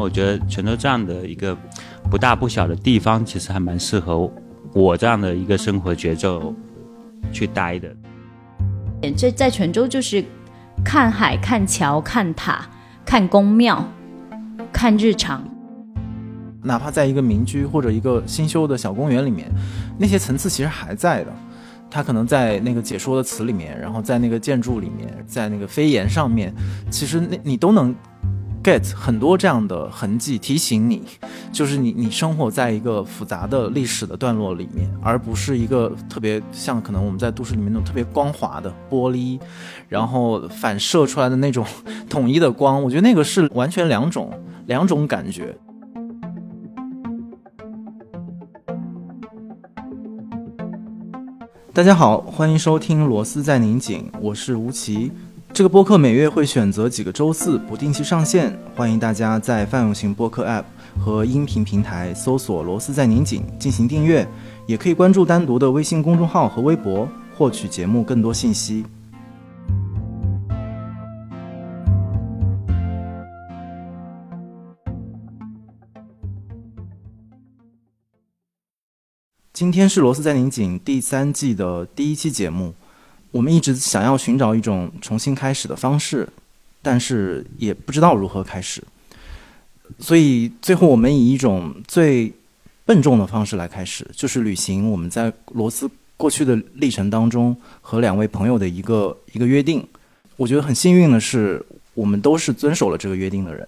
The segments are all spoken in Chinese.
我觉得泉州这样的一个不大不小的地方，其实还蛮适合我这样的一个生活节奏去待的。这在泉州就是看海、看桥、看塔、看宫庙、看日常。哪怕在一个民居或者一个新修的小公园里面，那些层次其实还在的。它可能在那个解说的词里面，然后在那个建筑里面，在那个飞檐上面，其实那你都能 get 很多这样的痕迹，提醒你，就是你你生活在一个复杂的历史的段落里面，而不是一个特别像可能我们在都市里面那种特别光滑的玻璃，然后反射出来的那种统一的光。我觉得那个是完全两种两种感觉。大家好，欢迎收听《螺丝在拧紧》，我是吴奇。这个播客每月会选择几个周四不定期上线，欢迎大家在泛用型播客 App 和音频平台搜索“螺丝在拧紧”进行订阅，也可以关注单独的微信公众号和微博，获取节目更多信息。今天是《螺丝在拧紧》第三季的第一期节目。我们一直想要寻找一种重新开始的方式，但是也不知道如何开始。所以最后我们以一种最笨重的方式来开始，就是履行我们在罗斯过去的历程当中和两位朋友的一个一个约定。我觉得很幸运的是，我们都是遵守了这个约定的人，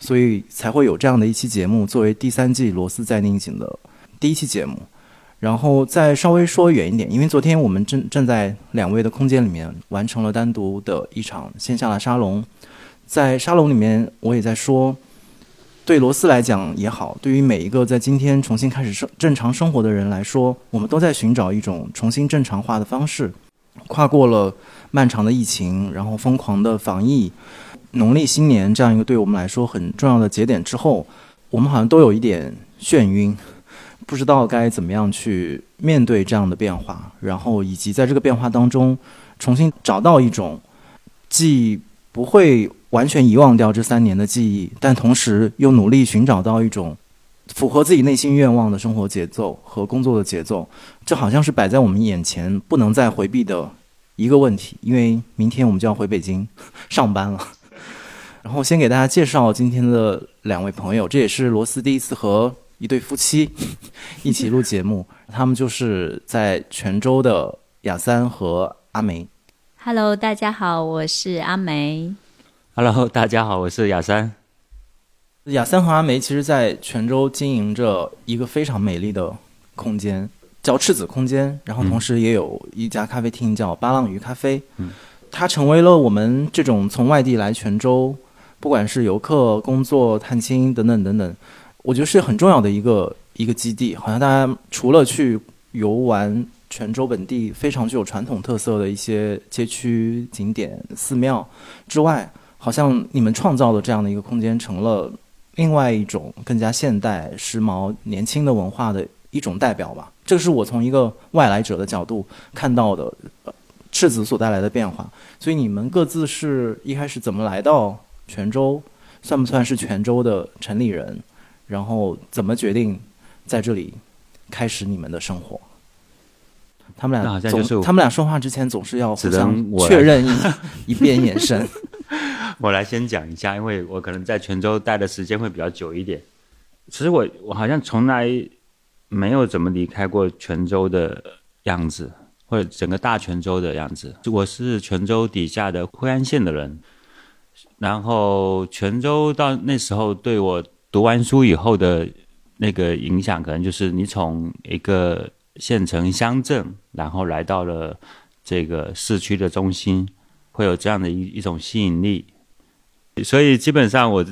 所以才会有这样的一期节目作为第三季《罗斯在拧紧》的第一期节目。然后再稍微说远一点，因为昨天我们正正在两位的空间里面完成了单独的一场线下的沙龙，在沙龙里面我也在说，对罗斯来讲也好，对于每一个在今天重新开始生正常生活的人来说，我们都在寻找一种重新正常化的方式，跨过了漫长的疫情，然后疯狂的防疫，农历新年这样一个对我们来说很重要的节点之后，我们好像都有一点眩晕。不知道该怎么样去面对这样的变化，然后以及在这个变化当中，重新找到一种既不会完全遗忘掉这三年的记忆，但同时又努力寻找到一种符合自己内心愿望的生活节奏和工作的节奏。这好像是摆在我们眼前不能再回避的一个问题，因为明天我们就要回北京上班了。然后先给大家介绍今天的两位朋友，这也是罗斯第一次和。一对夫妻 一起录节目，他们就是在泉州的雅三和阿梅。Hello，大家好，我是阿梅。Hello，大家好，我是雅三。雅三和阿梅其实，在泉州经营着一个非常美丽的空间，叫赤子空间。然后，同时也有一家咖啡厅叫八浪鱼咖啡。嗯，它成为了我们这种从外地来泉州，不管是游客、工作、探亲等等等等。我觉得是很重要的一个一个基地，好像大家除了去游玩泉州本地非常具有传统特色的一些街区景点、寺庙之外，好像你们创造的这样的一个空间，成了另外一种更加现代、时髦、年轻的文化的一种代表吧。这是我从一个外来者的角度看到的赤子所带来的变化。所以你们各自是一开始怎么来到泉州？算不算是泉州的城里人？然后怎么决定在这里开始你们的生活？他们俩总他们俩说话之前总是要互相确认一 一遍眼神。我来先讲一下，因为我可能在泉州待的时间会比较久一点。其实我我好像从来没有怎么离开过泉州的样子，或者整个大泉州的样子。我是泉州底下的惠安县的人，然后泉州到那时候对我。读完书以后的那个影响，可能就是你从一个县城乡镇，然后来到了这个市区的中心，会有这样的一一种吸引力。所以基本上，我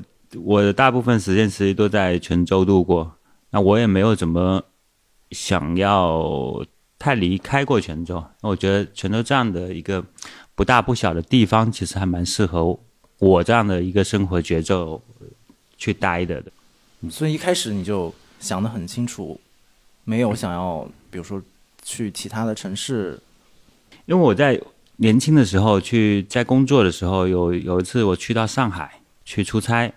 我的大部分时间其实都在泉州度过。那我也没有怎么想要太离开过泉州。那我觉得泉州这样的一个不大不小的地方，其实还蛮适合我这样的一个生活节奏。去待的，所以一开始你就想得很清楚，没有想要，比如说去其他的城市。因为我在年轻的时候去在工作的时候，有有一次我去到上海去出差，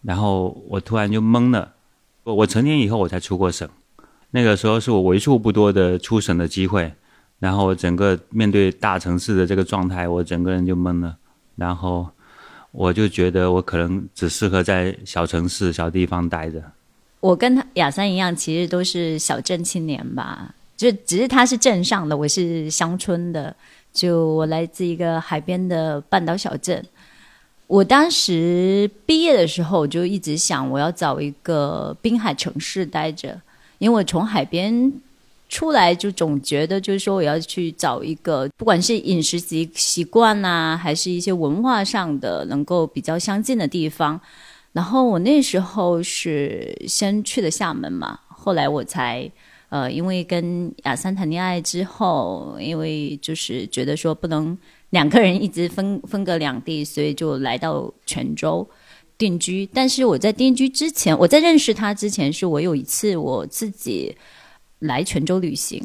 然后我突然就懵了。我我成年以后我才出过省，那个时候是我为数不多的出省的机会，然后整个面对大城市的这个状态，我整个人就懵了，然后我就觉得我可能只适合在小城市、小地方待着。我跟他雅三一样，其实都是小镇青年吧，就只是他是镇上的，我是乡村的，就我来自一个海边的半岛小镇。我当时毕业的时候，我就一直想我要找一个滨海城市待着，因为我从海边出来，就总觉得就是说我要去找一个，不管是饮食习习惯呐，还是一些文化上的能够比较相近的地方。然后我那时候是先去了厦门嘛，后来我才呃，因为跟亚三谈恋爱之后，因为就是觉得说不能。两个人一直分 分隔两地，所以就来到泉州定居。但是我在定居之前，我在认识他之前，是我有一次我自己来泉州旅行，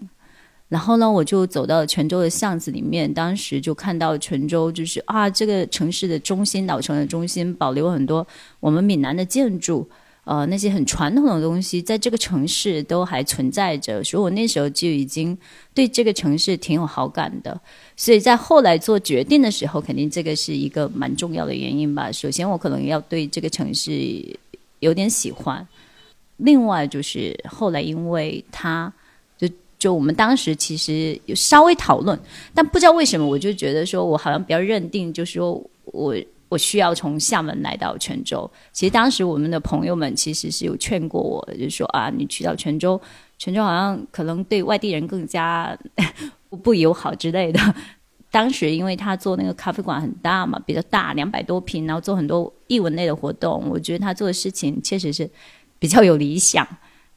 然后呢，我就走到泉州的巷子里面，当时就看到泉州就是啊，这个城市的中心，老城的中心，保留很多我们闽南的建筑。呃，那些很传统的东西，在这个城市都还存在着，所以我那时候就已经对这个城市挺有好感的。所以在后来做决定的时候，肯定这个是一个蛮重要的原因吧。首先，我可能要对这个城市有点喜欢；另外，就是后来因为他，就就我们当时其实有稍微讨论，但不知道为什么，我就觉得说我好像比较认定，就是说我。我需要从厦门来到泉州。其实当时我们的朋友们其实是有劝过我，就是说啊，你去到泉州，泉州好像可能对外地人更加不友好之类的。当时因为他做那个咖啡馆很大嘛，比较大，两百多平，然后做很多艺文类的活动，我觉得他做的事情确实是比较有理想。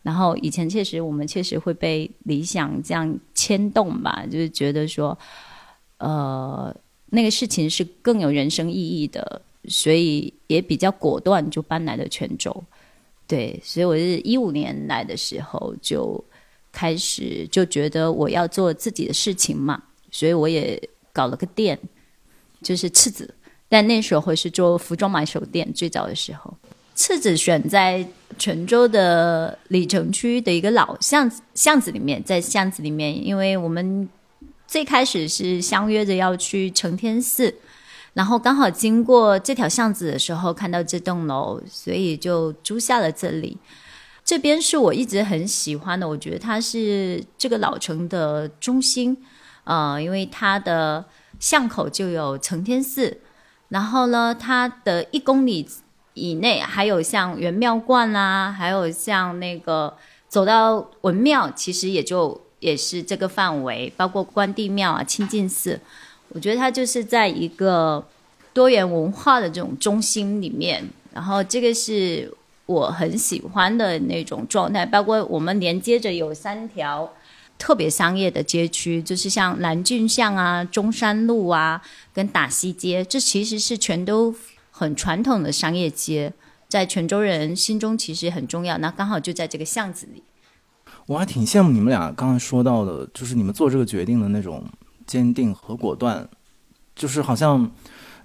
然后以前确实我们确实会被理想这样牵动吧，就是觉得说，呃。那个事情是更有人生意义的，所以也比较果断就搬来了泉州。对，所以我是一五年来的时候就开始就觉得我要做自己的事情嘛，所以我也搞了个店，就是赤子。但那时候是做服装买手店，最早的时候，次子选在泉州的里城区的一个老巷子巷子里面，在巷子里面，因为我们。最开始是相约着要去承天寺，然后刚好经过这条巷子的时候，看到这栋楼，所以就租下了这里。这边是我一直很喜欢的，我觉得它是这个老城的中心，呃，因为它的巷口就有承天寺，然后呢，它的一公里以内还有像元妙观啦，还有像那个走到文庙，其实也就。也是这个范围，包括关帝庙啊、清净寺，我觉得它就是在一个多元文化的这种中心里面。然后这个是我很喜欢的那种状态，包括我们连接着有三条特别商业的街区，就是像南郡巷啊、中山路啊、跟打西街，这其实是全都很传统的商业街，在泉州人心中其实很重要。那刚好就在这个巷子里。我还挺羡慕你们俩刚才说到的，就是你们做这个决定的那种坚定和果断，就是好像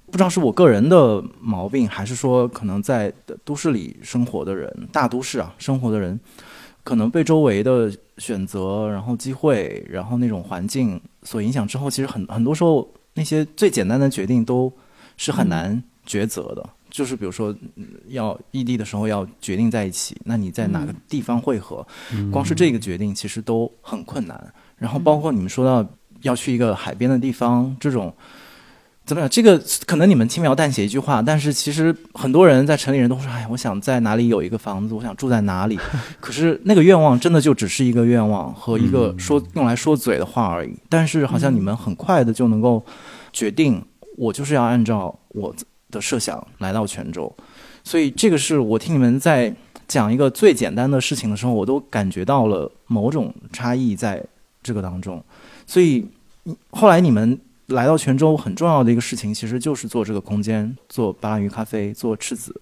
不知道是我个人的毛病，还是说可能在都市里生活的人，大都市啊生活的人，可能被周围的选择、然后机会、然后那种环境所影响之后，其实很很多时候那些最简单的决定都是很难抉择的。就是比如说，要异地的时候要决定在一起，那你在哪个地方汇合？光是这个决定其实都很困难。然后包括你们说到要去一个海边的地方，这种怎么讲？这个可能你们轻描淡写一句话，但是其实很多人在城里人都说：“哎，我想在哪里有一个房子，我想住在哪里。”可是那个愿望真的就只是一个愿望和一个说用来说嘴的话而已。但是好像你们很快的就能够决定，我就是要按照我。的设想来到泉州，所以这个是我听你们在讲一个最简单的事情的时候，我都感觉到了某种差异在这个当中。所以后来你们来到泉州，很重要的一个事情其实就是做这个空间，做巴拉鱼咖啡，做赤子，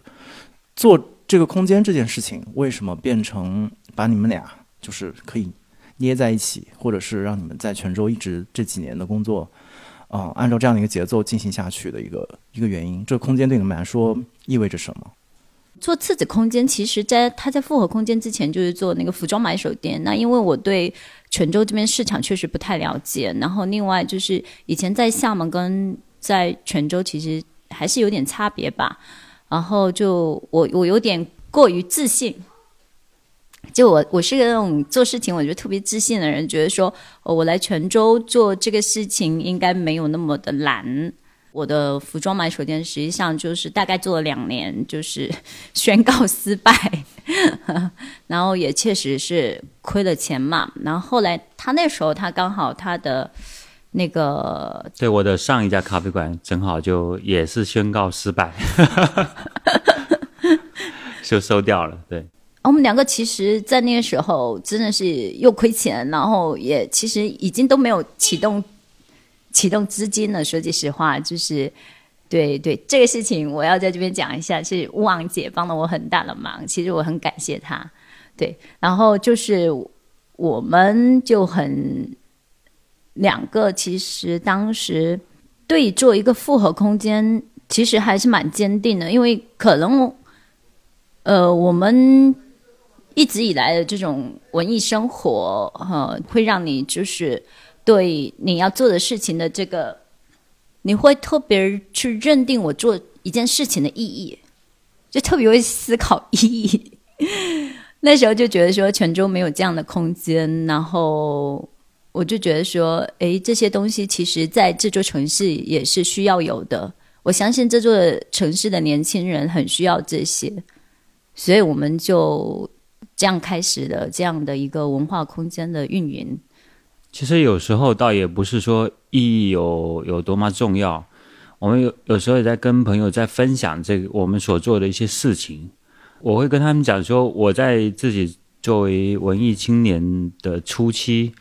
做这个空间这件事情，为什么变成把你们俩就是可以捏在一起，或者是让你们在泉州一直这几年的工作？啊，按照这样的一个节奏进行下去的一个一个原因，这个空间对你们来说意味着什么？做次子空间，其实在他在复合空间之前就是做那个服装买手店。那因为我对泉州这边市场确实不太了解，然后另外就是以前在厦门跟在泉州其实还是有点差别吧。然后就我我有点过于自信，就我我是个那种做事情我觉得特别自信的人，觉得说我来泉州做这个事情应该没有那么的难。我的服装买手店实际上就是大概做了两年，就是 宣告失败，然后也确实是亏了钱嘛。然后后来他那时候他刚好他的那个对我的上一家咖啡馆正好就也是宣告失败，就收掉了。对，我们两个其实，在那个时候真的是又亏钱，然后也其实已经都没有启动。启动资金了？说句实话，就是对对这个事情，我要在这边讲一下，是乌昂姐帮了我很大的忙，其实我很感谢她。对，然后就是我们就很两个，其实当时对做一个复合空间，其实还是蛮坚定的，因为可能呃，我们一直以来的这种文艺生活，呃，会让你就是。对你要做的事情的这个，你会特别去认定我做一件事情的意义，就特别会思考意义。那时候就觉得说泉州没有这样的空间，然后我就觉得说，哎，这些东西其实在这座城市也是需要有的。我相信这座城市的年轻人很需要这些，所以我们就这样开始的这样的一个文化空间的运营。其实有时候倒也不是说意义有有多么重要，我们有有时候也在跟朋友在分享这个我们所做的一些事情。我会跟他们讲说，我在自己作为文艺青年的初期，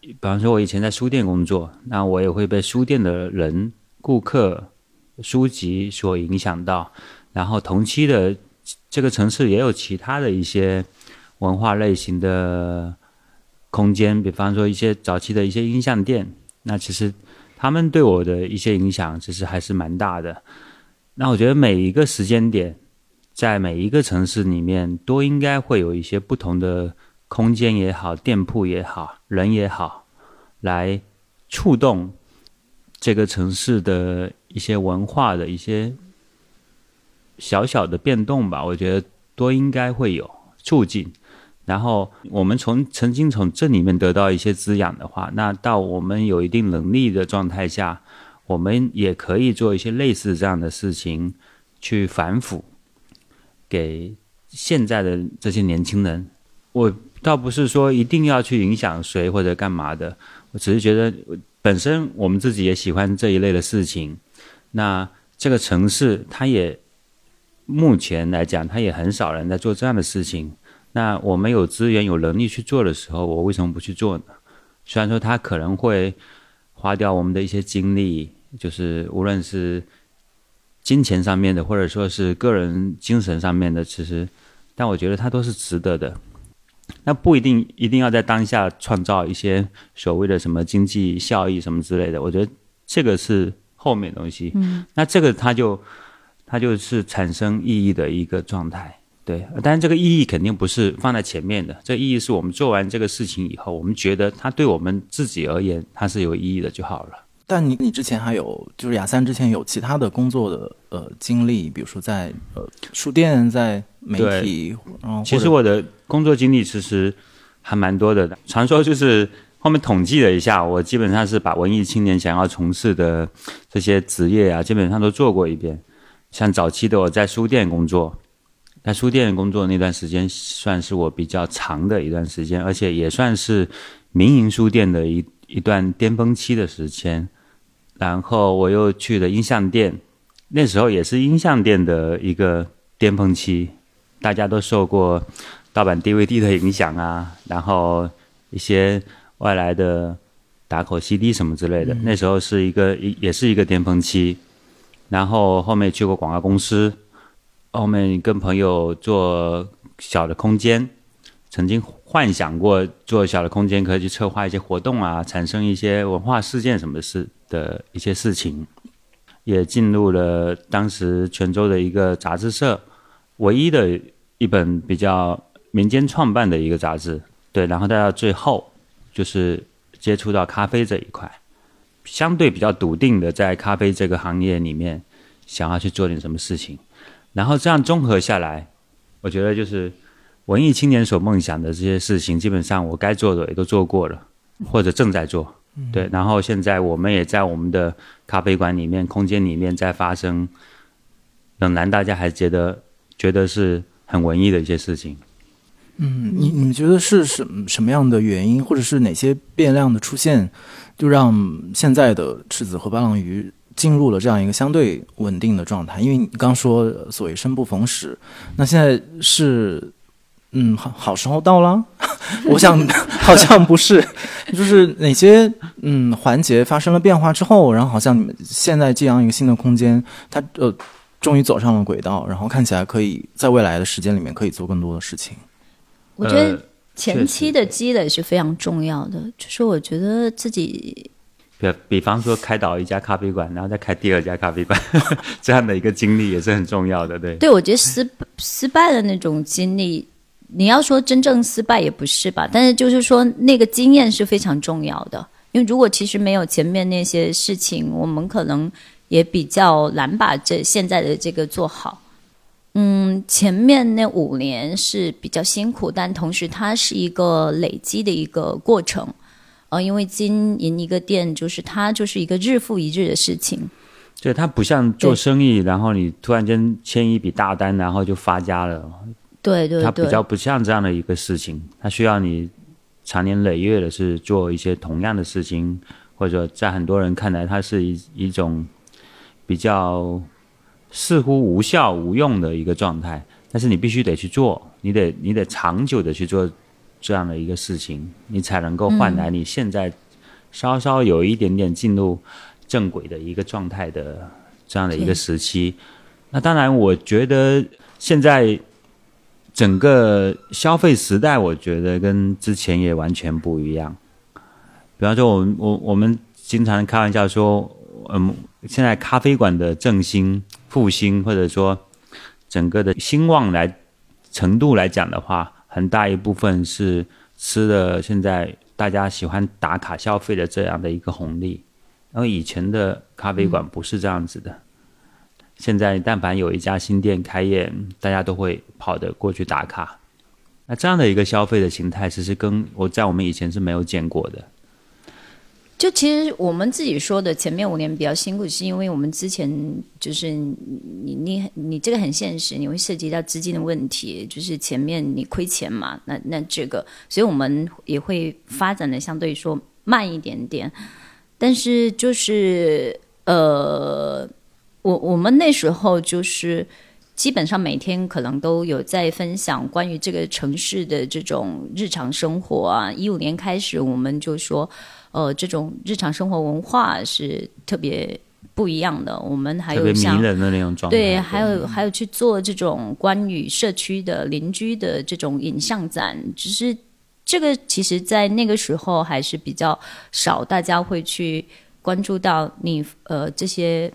比方说我以前在书店工作，那我也会被书店的人、顾客、书籍所影响到。然后同期的这个城市也有其他的一些文化类型的。空间，比方说一些早期的一些音像店，那其实他们对我的一些影响，其实还是蛮大的。那我觉得每一个时间点，在每一个城市里面，都应该会有一些不同的空间也好，店铺也好，人也好，来触动这个城市的一些文化的一些小小的变动吧。我觉得都应该会有促进。然后我们从曾经从这里面得到一些滋养的话，那到我们有一定能力的状态下，我们也可以做一些类似这样的事情，去反腐，给现在的这些年轻人。我倒不是说一定要去影响谁或者干嘛的，我只是觉得本身我们自己也喜欢这一类的事情。那这个城市，它也目前来讲，它也很少人在做这样的事情。那我们有资源、有能力去做的时候，我为什么不去做呢？虽然说它可能会花掉我们的一些精力，就是无论是金钱上面的，或者说是个人精神上面的，其实，但我觉得它都是值得的。那不一定一定要在当下创造一些所谓的什么经济效益什么之类的，我觉得这个是后面东西。嗯，那这个它就它就是产生意义的一个状态。对，但是这个意义肯定不是放在前面的。这意义是我们做完这个事情以后，我们觉得它对我们自己而言，它是有意义的就好了。但你你之前还有，就是亚三之前有其他的工作的呃经历，比如说在呃书店，在媒体。其实我的工作经历其实还蛮多的。传说就是后面统计了一下，我基本上是把文艺青年想要从事的这些职业啊，基本上都做过一遍。像早期的我在书店工作。在书店工作那段时间，算是我比较长的一段时间，而且也算是民营书店的一一段巅峰期的时间。然后我又去了音像店，那时候也是音像店的一个巅峰期，大家都受过盗版 DVD 的影响啊，然后一些外来的打口 CD 什么之类的，那时候是一个也是一个巅峰期。然后后面去过广告公司。后面跟朋友做小的空间，曾经幻想过做小的空间可以去策划一些活动啊，产生一些文化事件什么事的一些事情，也进入了当时泉州的一个杂志社，唯一的一本比较民间创办的一个杂志。对，然后到最后就是接触到咖啡这一块，相对比较笃定的在咖啡这个行业里面想要去做点什么事情，然后这样综合下来，我觉得就是文艺青年所梦想的这些事情，基本上我该做的也都做过了，或者正在做。对，然后现在我们也在我们的咖啡馆里面、空间里面在发生，仍然大家还觉得觉得是很文艺的一些事情。嗯，你你们觉得是什什么样的原因，或者是哪些变量的出现，就让现在的赤子和八郎鱼进入了这样一个相对稳定的状态？因为你刚说所谓生不逢时，那现在是嗯好好时候到了？我想好像不是，就是哪些嗯环节发生了变化之后，然后好像你们现在这样一个新的空间，它呃终于走上了轨道，然后看起来可以在未来的时间里面可以做更多的事情。我觉得前期的积累是非常重要的，就是我觉得自己，比比方说开倒一家咖啡馆，然后再开第二家咖啡馆，这样的一个经历也是很重要的，对。对，我觉得失失败的那种经历，你要说真正失败也不是吧，但是就是说那个经验是非常重要的，因为如果其实没有前面那些事情，我们可能也比较难把这现在的这个做好。嗯，前面那五年是比较辛苦，但同时它是一个累积的一个过程，呃，因为经营一个店就是它就是一个日复一日的事情。对，它不像做生意，然后你突然间签一笔大单，然后就发家了。对对对，它比较不像这样的一个事情，它需要你长年累月的是做一些同样的事情，或者在很多人看来，它是一一种比较。似乎无效无用的一个状态，但是你必须得去做，你得你得长久的去做这样的一个事情，你才能够换来你现在稍稍有一点点进入正轨的一个状态的这样的一个时期。那当然，我觉得现在整个消费时代，我觉得跟之前也完全不一样。比方说，我们我我们经常开玩笑说，嗯，现在咖啡馆的振兴。复兴或者说整个的兴旺来程度来讲的话，很大一部分是吃的现在大家喜欢打卡消费的这样的一个红利。然后以前的咖啡馆不是这样子的，现在但凡有一家新店开业，大家都会跑的过去打卡。那这样的一个消费的形态，其实跟我在我们以前是没有见过的。就其实我们自己说的前面五年比较辛苦，是因为我们之前就是你你你这个很现实，你会涉及到资金的问题，就是前面你亏钱嘛，那那这个，所以我们也会发展的相对说慢一点点。但是就是呃，我我们那时候就是基本上每天可能都有在分享关于这个城市的这种日常生活啊。一五年开始，我们就说。呃，这种日常生活文化是特别不一样的。我们还有像对，还有还有去做这种关于社区的邻居的这种影像展，只是这个其实，在那个时候还是比较少，大家会去关注到你呃这些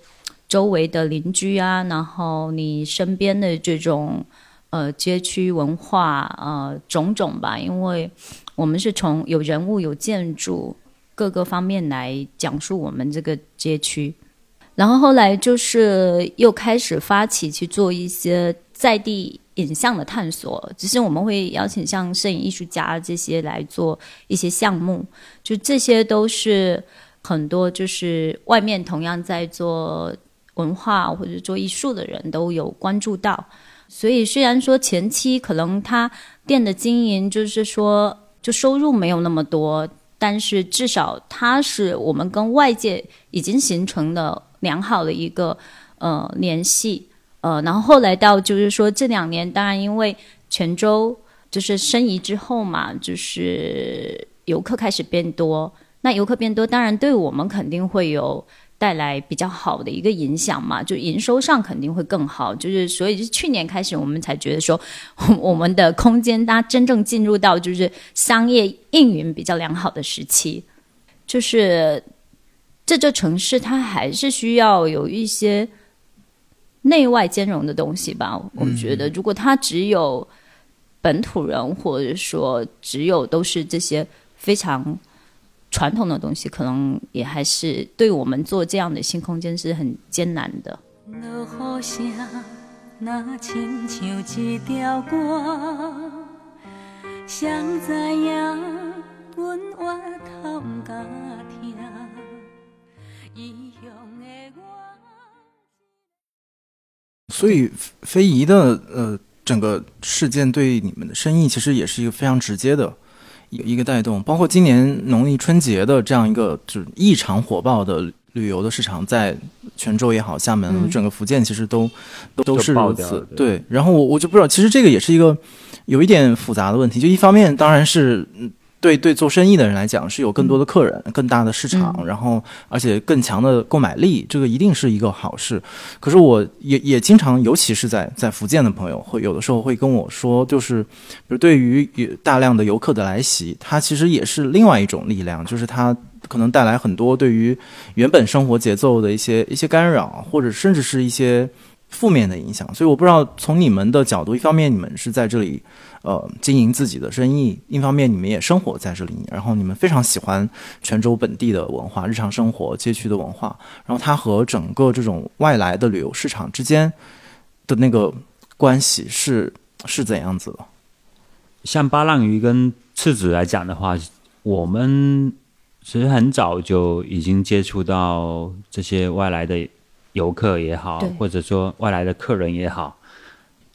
周围的邻居啊，然后你身边的这种呃街区文化呃种种吧，因为我们是从有人物有建筑。各个方面来讲述我们这个街区，然后后来就是又开始发起去做一些在地影像的探索，只是我们会邀请像摄影艺术家这些来做一些项目，就这些都是很多就是外面同样在做文化或者做艺术的人都有关注到，所以虽然说前期可能他店的经营就是说就收入没有那么多。但是至少它是我们跟外界已经形成了良好的一个呃联系，呃，然后后来到就是说这两年，当然因为泉州就是申遗之后嘛，就是游客开始变多，那游客变多，当然对我们肯定会有。带来比较好的一个影响嘛，就营收上肯定会更好。就是所以，是去年开始，我们才觉得说，我们的空间它真正进入到就是商业运营比较良好的时期。就是这座城市，它还是需要有一些内外兼容的东西吧。我觉得，如果它只有本土人，或者说只有都是这些非常传统的东西，可能也还是对我们做这样的新空间是很艰难的。所以非遗的呃整个事件对你们的生意其实也是一个非常直接的一个一个带动，包括今年农历春节的这样一个就是异常火爆的旅游的市场，在泉州也好，厦门、嗯整个福建其实都都都是如此。对，然后我我就不知道，其实这个也是一个有一点复杂的问题。就一方面，当然是嗯对对做生意的人来讲是有更多的客人、更大的市场，嗯然后而且更强的购买力，这个一定是一个好事。可是我也也经常，尤其是在在福建的朋友，会有的时候会跟我说，就是比如对于有大量的游客的来袭，它其实也是另外一种力量，就是它可能带来很多对于原本生活节奏的一些一些干扰，或者甚至是一些负面的影响。所以我不知道从你们的角度，一方面你们是在这里呃经营自己的生意，一方面你们也生活在这里，然后你们非常喜欢泉州本地的文化、日常生活、街区的文化，然后它和整个这种外来的旅游市场之间的那个关系是是怎样子的？像巴浪鱼跟赤子来讲的话，我们其实很早就已经接触到这些外来的游客也好，或者说外来的客人也好，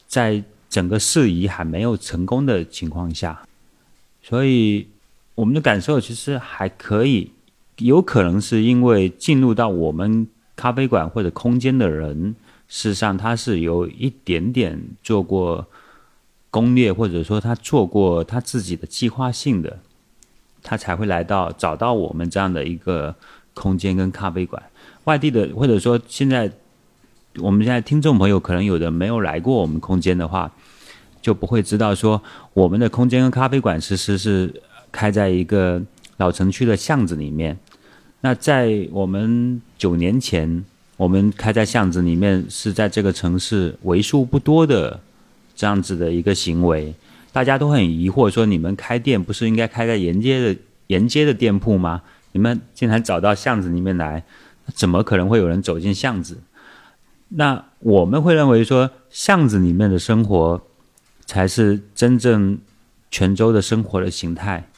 在整个事宜还没有成功的情况下，所以我们的感受其实还可以，有可能是因为进入到我们咖啡馆或者空间的人，事实上他是有一点点做过攻略，或者说他做过他自己的计划性的，他才会来到找到我们这样的一个空间跟咖啡馆。外地的或者说现在我们现在听众朋友可能有的没有来过我们空间的话，就不会知道说我们的空间跟咖啡馆其实是开在一个老城区的巷子里面。那在我们九年前，我们开在巷子里面，是在这个城市为数不多的这样子的一个行为。大家都很疑惑，说你们开店不是应该开在沿街的沿街的店铺吗？你们竟然找到巷子里面来，怎么可能会有人走进巷子？那我们会认为说，巷子里面的生活才是真正泉州的生活的形态，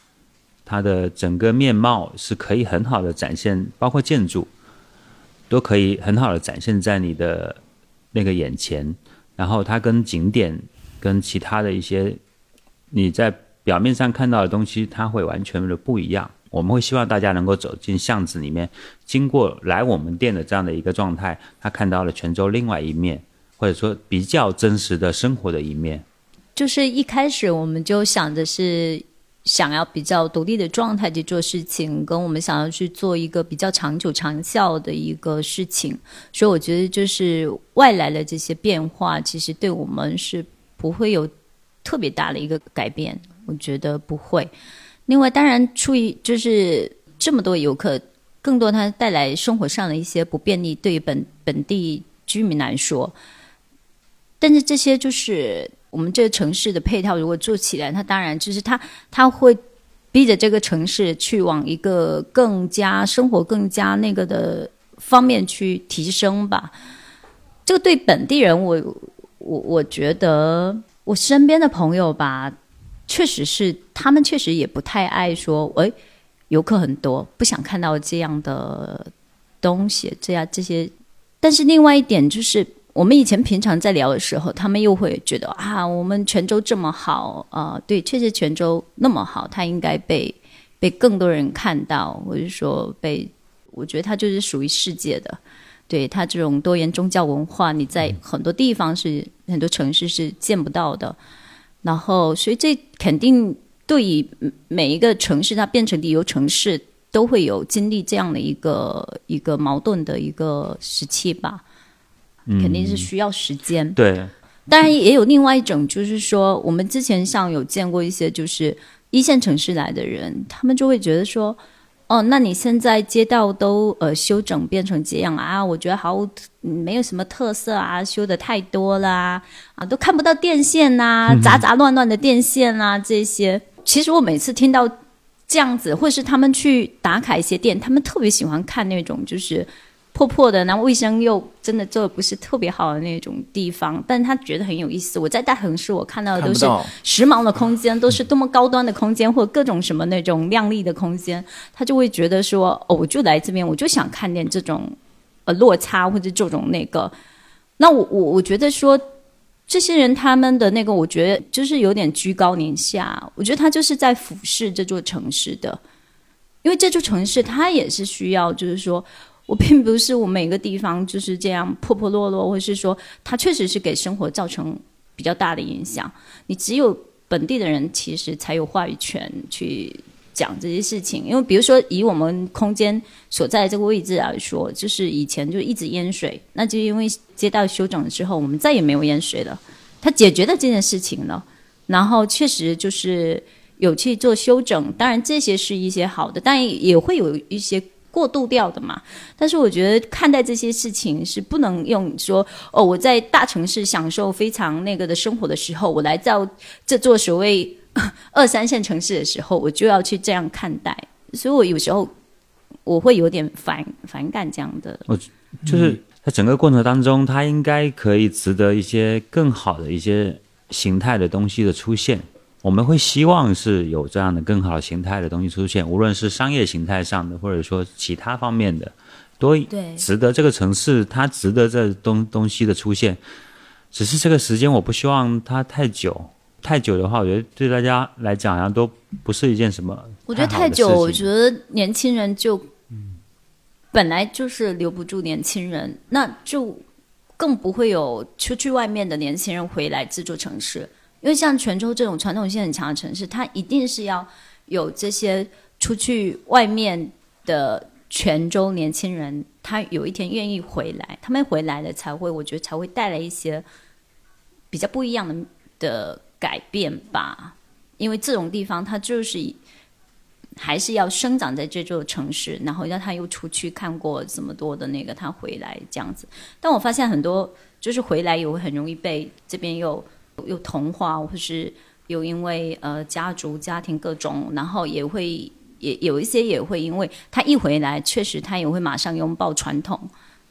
它的整个面貌是可以很好的展现，包括建筑都可以很好的展现在你的那个眼前。然后它跟景点跟其他的一些你在表面上看到的东西，它会完全的不一样。我们会希望大家能够走进巷子里面，经过来我们店的这样的一个状态，他看到了泉州另外一面，或者说比较真实的生活的一面。就是一开始我们就想的是想要比较独立的状态去做事情，跟我们想要去做一个比较长久长效的一个事情，所以我觉得就是外来的这些变化，其实对我们是不会有特别大的一个改变，我觉得不会。另外，当然出于就是这么多游客，更多它带来生活上的一些不便利，对于本本地居民来说，但是这些就是我们这个城市的配套，如果做起来，它当然就是它它会逼着这个城市去往一个更加生活更加那个的方面去提升吧。这个对本地人我，我我觉得我身边的朋友吧，确实是他们确实也不太爱说，哎，游客很多，不想看到这样的东西，这样这些。但是另外一点就是，我们以前平常在聊的时候，他们又会觉得啊，我们泉州这么好啊、对，确实泉州那么好，它应该被被更多人看到，或者说被，我觉得它就是属于世界的。对它这种多元宗教文化，你在很多地方是很多城市是见不到的。然后，所以这肯定对于每一个城市，它变成旅游城市，都会有经历这样的一个一个矛盾的一个时期吧。肯定是需要时间。对，当然也有另外一种，就是说，我们之前像有见过一些就是一线城市来的人，他们就会觉得说，哦，那你现在街道都呃修整变成这样啊？我觉得好没有什么特色啊，修的太多啦啊，都看不到电线呐，杂杂乱乱的电线啊这些。其实我每次听到这样子，或是他们去打卡一些店，他们特别喜欢看那种就是。破破的，然后卫生又真的做的不是特别好的那种地方，但他觉得很有意思。我在大城市，我看到的都是时髦的空间，都是多么高端的空间，或者各种什么那种亮丽的空间，他就会觉得说，哦，我就来这边，我就想看见这种呃落差或者这种那个。那我我我觉得说，这些人他们的那个，我觉得就是有点居高临下。我觉得他就是在俯视这座城市的，因为这座城市它也是需要，就是说。我并不是我每个地方就是这样破破落落，或是说它确实是给生活造成比较大的影响。你只有本地的人其实才有话语权去讲这些事情。因为比如说以我们空间所在这个位置来说，就是以前就一直淹水，那就因为街道修整了之后，我们再也没有淹水了，它解决了这件事情了。然后确实就是有去做修整，当然这些是一些好的，但也会有一些。过渡掉的嘛，但是我觉得看待这些事情是不能用说哦，我在大城市享受非常那个的生活的时候，我来到这座所谓 二三线城市的时候，我就要去这样看待，所以我有时候我会有点反反感这样的。我就是在整个过程当中，它应该可以值得一些更好的一些形态的东西的出现。我们会希望是有这样的更好形态的东西出现，无论是商业形态上的，或者说其他方面的，都值得这个城市它值得这东东西的出现。只是这个时间我不希望它太久，太久的话，我觉得对大家来讲好像都不是一件什么。我觉得太久，我觉得年轻人就本来就是留不住年轻人，那就更不会有出去外面的年轻人回来这座城市。因为像泉州这种传统性很强的城市，它一定是要有这些出去外面的泉州年轻人，他有一天愿意回来，他们回来了才会，我觉得才会带来一些比较不一样的的改变吧。因为这种地方，它就是还是要生长在这座城市，然后让他又出去看过这么多的那个，他回来这样子。但我发现很多就是回来也会很容易被这边又。有同化，或是有因为呃家族家庭各种，然后也会也有一些也会因为他一回来，确实他也会马上拥抱传统。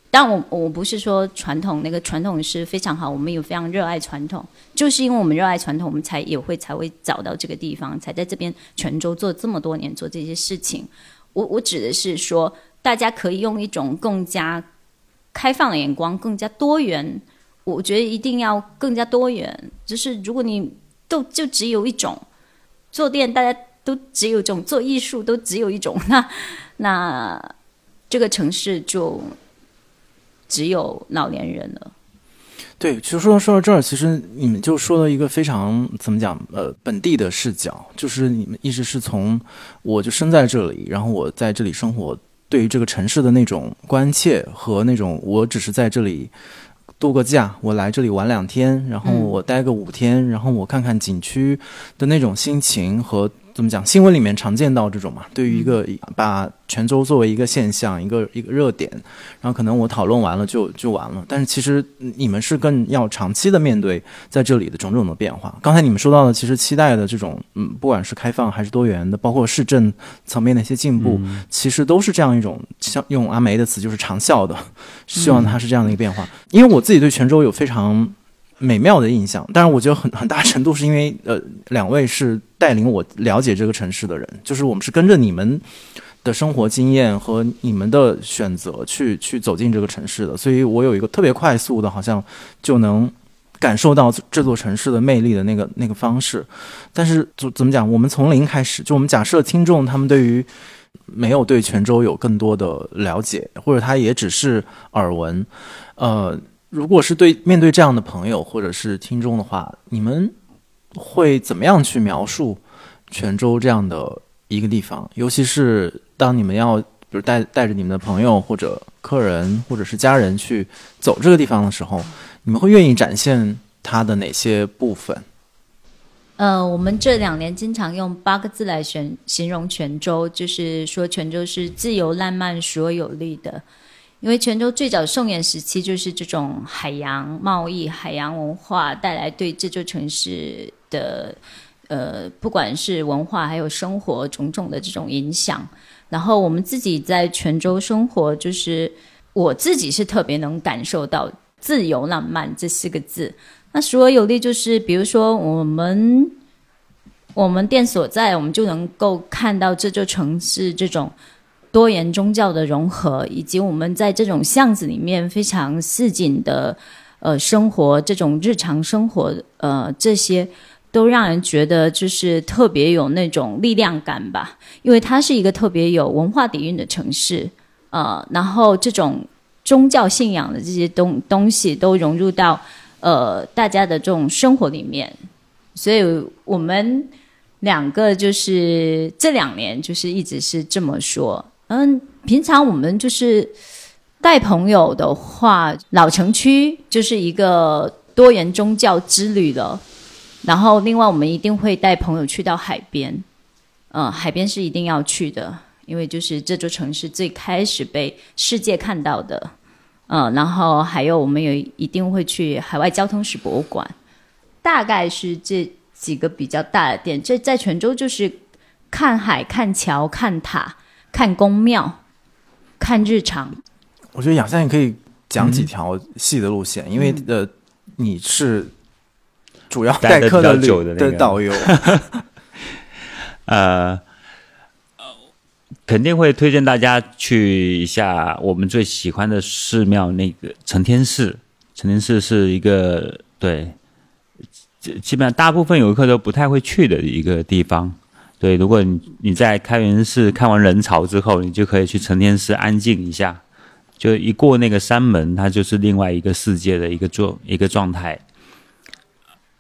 但我我不是说传统那个传统是非常好，我们有非常热爱传统，就是因为我们热爱传统，我们才也会才会找到这个地方，才在这边泉州做这么多年做这些事情。我我指的是说，大家可以用一种更加开放的眼光，更加多元。我觉得一定要更加多元，就是如果你都就只有一种做店，大家都只有一种做艺术，都只有一种，那那这个城市就只有老年人了。对，其实说到说到这儿，其实你们就说了一个非常怎么讲呃本地的视角，就是你们一直是从我就生在这里，然后我在这里生活，对于这个城市的那种关切和那种我只是在这里。度个假，我来这里玩两天，然后我待个五天，然后我看看景区的那种心情和。怎么讲？新闻里面常见到这种嘛？对于一个把泉州作为一个现象、一个一个热点，然后可能我讨论完了就就完了。但是其实你们是更要长期的面对在这里的种种的变化。刚才你们说到的，其实期待的这种，嗯，不管是开放还是多元的，包括市政层面的一些进步，其实都是这样一种，像用阿梅的词就是长效的，希望它是这样的一个变化。因为我自己对泉州有非常。美妙的印象，但是我觉得很 很大程度是因为，呃，两位是带领我了解这个城市的人，就是我们是跟着你们的生活经验和你们的选择去去走进这个城市的，所以我有一个特别快速的，好像就能感受到这座城市的魅力的那个那个方式。但是怎怎么讲？我们从零开始，就我们假设听众他们对于没有对泉州有更多的了解，或者他也只是耳闻，呃。如果是对面对这样的朋友或者是听众的话，你们会怎么样去描述泉州这样的一个地方？尤其是当你们要，比如带带着你们的朋友或者客人或者是家人去走这个地方的时候，你们会愿意展现它的哪些部分？呃，我们这两年经常用八个字来形形容泉州，就是说泉州是自由、浪漫、所有力的。因为泉州最早宋元时期就是这种海洋贸易、海洋文化带来对这座城市的呃，不管是文化还有生活种种的这种影响。然后我们自己在泉州生活，就是我自己是特别能感受到“自由浪漫”这四个字。那所有力就是，比如说我们我们店所在，我们就能够看到这座城市这种。多元宗教的融合，以及我们在这种巷子里面非常市井的呃生活，这种日常生活呃这些都让人觉得就是特别有那种力量感吧。因为它是一个特别有文化底蕴的城市，呃，然后这种宗教信仰的这些东东西都融入到呃大家的这种生活里面，所以我们两个就是这两年就是一直是这么说。嗯，平常我们就是带朋友的话，老城区就是一个多元宗教之旅了。然后，另外我们一定会带朋友去到海边。嗯，海边是一定要去的，因为就是这座城市最开始被世界看到的。嗯，然后还有我们也一定会去海外交通史博物馆。大概是这几个比较大的店。这在泉州就是看海、看桥、看塔。看宫庙，看日常。我觉得雅三也可以讲几条细的路线，因为呃，你是主要代课的的导游。呃，肯定会推荐大家去一下我们最喜欢的寺庙，那个承天寺。承天寺是一个对，基本上大部分游客都不太会去的一个地方。对，如果你你在开元寺看完人潮之后，你就可以去承天寺安静一下。就一过那个山门，它就是另外一个世界的一个状一个状态。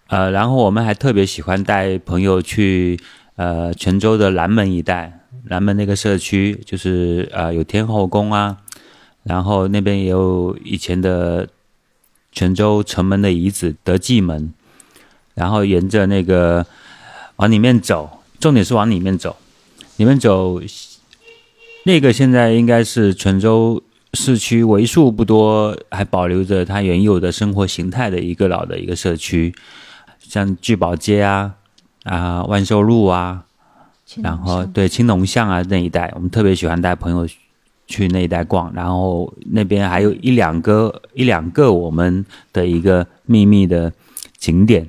呃，然后我们还特别喜欢带朋友去呃泉州的南门一带，南门那个社区就是呃有天后宫啊，然后那边也有以前的泉州城门的遗址德济门，然后沿着那个往里面走。重点是往里面走，里面走，那个现在应该是泉州市区为数不多还保留着它原有的生活形态的一个老的一个社区，像聚宝街啊啊万寿路啊，然后对青龙巷啊那一带，我们特别喜欢带朋友去那一带逛，然后那边还有一两个一两个我们的一个秘密的景点，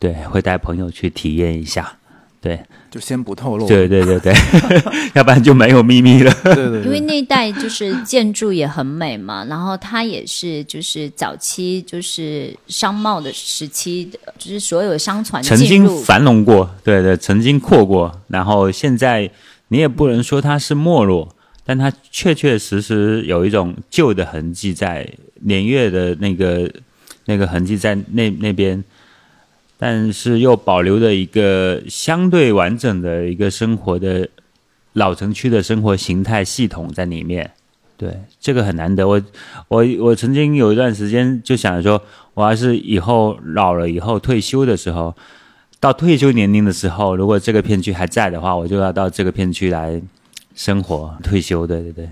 对，会带朋友去体验一下。对，就先不透露。对对对对，要不然就没有秘密了。对对，因为那带就是建筑也很美嘛，然后它也是就是早期就是商贸的时期，就是所有商船曾经繁荣过，对对，曾经扩过，然后现在你也不能说它是没落，但它确确实实有一种旧的痕迹在，年月的那个那个痕迹在那那边。但是又保留着一个相对完整的一个生活的老城区的生活形态系统在里面，对这个很难得。我我我曾经有一段时间就想说，我要是以后老了以后退休的时候，到退休年龄的时候，如果这个片区还在的话，我就要到这个片区来生活退休。对对对，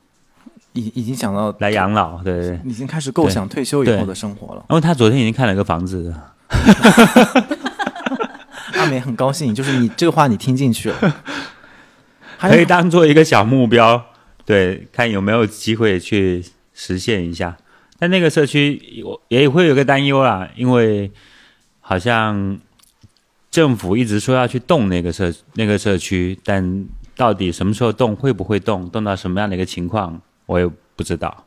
已已经想到来养老，对对，已经开始构想退休以后的生活了。因为他昨天已经看了个房子。阿美很高兴，就是你这个话你听进去了，可以当做一个小目标，对，看有没有机会去实现一下。但那个社区我也会有个担忧啦，因为好像政府一直说要去动那个社那个社区，但到底什么时候动，会不会动，动到什么样的一个情况，我也不知道。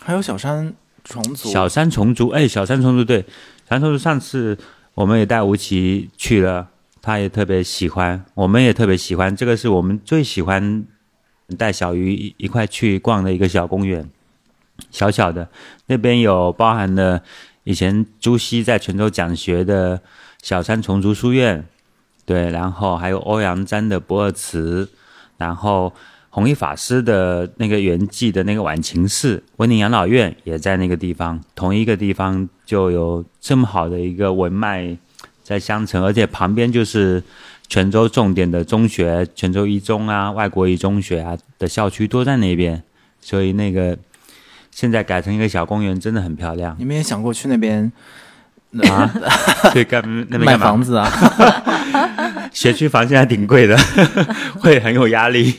还有小山重组，小山重组，哎，小山重组对。然后上次我们也带吴奇去了，他也特别喜欢，我们也特别喜欢。这个是我们最喜欢带小鱼一块去逛的一个小公园，小小的，那边有包含了以前朱熹在泉州讲学的小山重竹书院，对，然后还有欧阳詹的不二祠，然后。弘一法师的那个圆寂的那个晚晴寺，文宁养老院也在那个地方，同一个地方就有这么好的一个文脉在乡城，而且旁边就是泉州重点的中学，泉州一中啊、外国语中学啊的校区都在那边，所以那个现在改成一个小公园，真的很漂亮你们也想过去那边啊。去，干那边买房子啊？学区房现在挺贵的，会很有压力。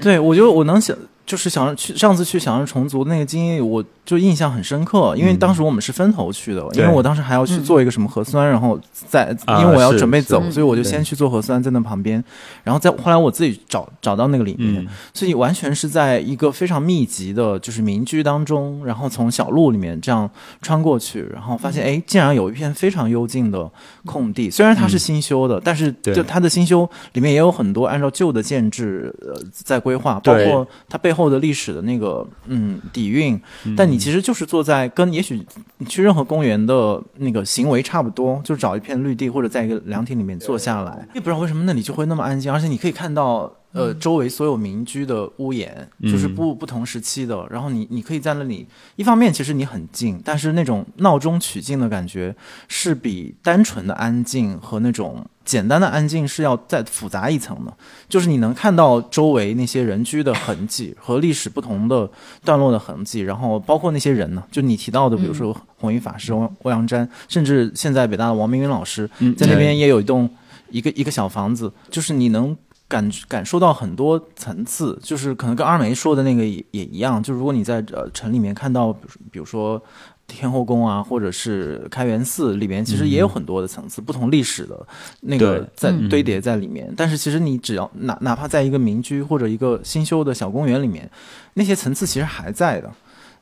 对，我就我能想，就是想去上次去小人重族那个经历，我就印象很深刻，因为当时我们是分头去的，因为我当时还要去做一个什么核酸，然后在啊因为我要准备走，是。所以我就先去做核酸，在那旁边，然后再后来我自己找找到那个里面，嗯。所以完全是在一个非常密集的，就是民居当中，然后从小路里面这样穿过去，然后发现哎，竟然有一片非常幽静的空地。虽然它是新修的，但是就它的新修里面也有很多按照旧的建制呃在规划，包括它背后的历史的那个嗯底蕴。但你其实就是坐在跟也许你去任何公园的那个行为差不多，就找一片绿地或者在一个凉亭里面坐下来。也不知道为什么那里就会那么安静，而且你可以看到。呃，周围所有民居的屋檐，就是不不同时期的。然后你你可以在那里，一方面其实你很静，但是那种闹中取静的感觉，是比单纯的安静和那种简单的安静是要再复杂一层的。就是你能看到周围那些人居的痕迹和历史不同的段落的痕迹，然后包括那些人呢，就你提到的，比如说弘一法师、欧欧阳詹，甚至现在北大的王明云老师，嗯在那边也有一栋一个一个小房子，就是你能。感感受到很多层次，就是可能跟二梅说的那个也也一样，就如果你在呃城里面看到，比如说天后宫啊，或者是开元寺里面，其实也有很多的层次，不同历史的那个在嗯堆叠在里面。但是其实你只要哪哪怕在一个民居或者一个新修的小公园里面，那些层次其实还在的。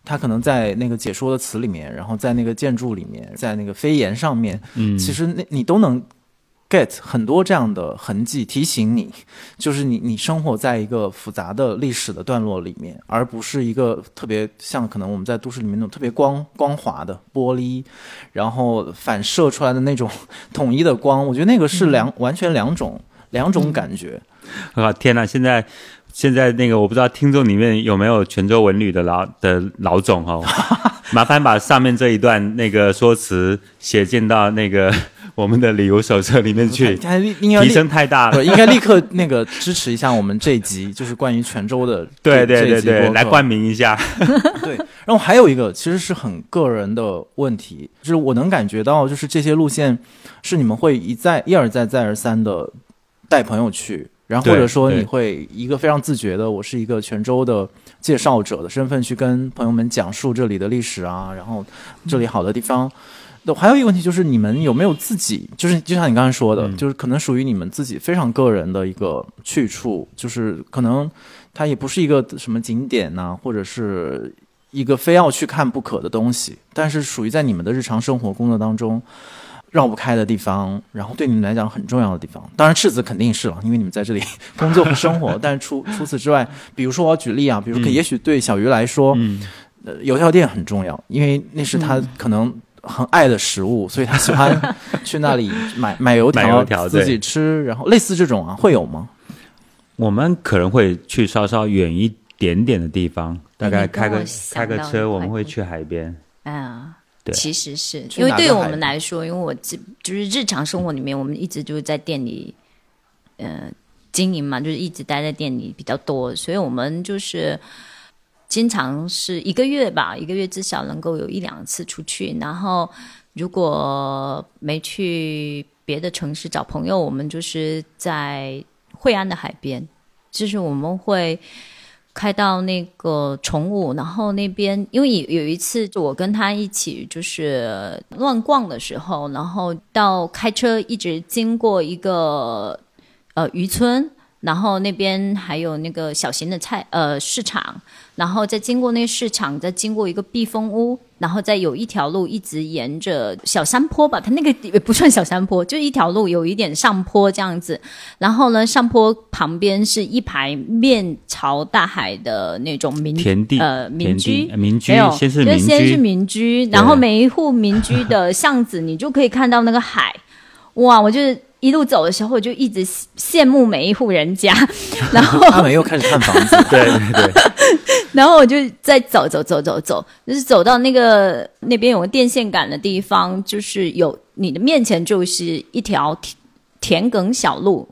它可能在那个解说的词里面，然后在那个建筑里面，在那个飞檐上面，嗯，其实那你都能 get 很多这样的痕迹，提醒你，就是你你生活在一个复杂的历史的段落里面，而不是一个特别像可能我们在都市里面那种特别光光滑的玻璃，然后反射出来的那种统一的光，我觉得那个是两、完全两种两种感觉。啊天呐，现在现在那个我不知道听众里面有没有泉州文旅的老的老总哦，麻烦把上面这一段那个说辞写进到那个我们的旅游手册里面去，他应该立提升太大了。应该立刻那个支持一下我们这一集，就是关于泉州的 对对对对，来冠名一下。对，然后还有一个其实是很个人的问题，就是我能感觉到，就是这些路线是你们会一再一而再再而三的带朋友去，然后或者说你会一个非常自觉的，我是一个泉州的介绍者的身份去跟朋友们讲述这里的历史啊，然后这里好的地方。那还有一个问题就是，你们有没有自己，就是就像你刚才说的，嗯。就是可能属于你们自己非常个人的一个去处，就是可能它也不是一个什么景点呐、或者是一个非要去看不可的东西，但是属于在你们的日常生活工作当中绕不开的地方，然后对你们来讲很重要的地方。当然，赤子肯定是了，因为你们在这里 工作和生活。但是除除此之外，比如说我要举例啊，比如也许对小鱼来说，嗯，呃，油条店很重要，因为那是他可能很爱的食物，所以他喜欢 去那里买买油条油条自己吃，然后类似这种啊，会有吗？我们可能会去稍稍远一点点的地方，大概开个开个车，我们会去海边。啊，对其实是因为对我们来说，因为我这就是日常生活里面，我们一直就是在店里，呃，经营嘛，就是一直待在店里比较多，所以我们就是经常是一个月吧，一个月至少能够有一两次出去。然后如果没去别的城市找朋友，我们就是在惠安的海边，就是我们会。开到那个崇武，然后那边因为有有一次我跟他一起就是乱逛的时候，然后到开车一直经过一个呃渔村，然后那边还有那个小型的菜呃市场，然后再经过那个市场，再经过一个避风屋，然后再有一条路一直沿着小山坡吧，它那个也不算小山坡，就一条路有一点上坡这样子，然后呢，上坡旁边是一排面朝大海的那种民田地呃民居呃，民居没有，先是民就先是，民居，然后每一户民居的巷子，你就可以看到那个海。哇！我就是一路走的时候，我就一直羡慕每一户人家，然后他们又开始看房子，对 对对，然后我就再走走走走走，就是走到那个那边有个电线杆的地方，就是有你的面前就是一条田田埂小路，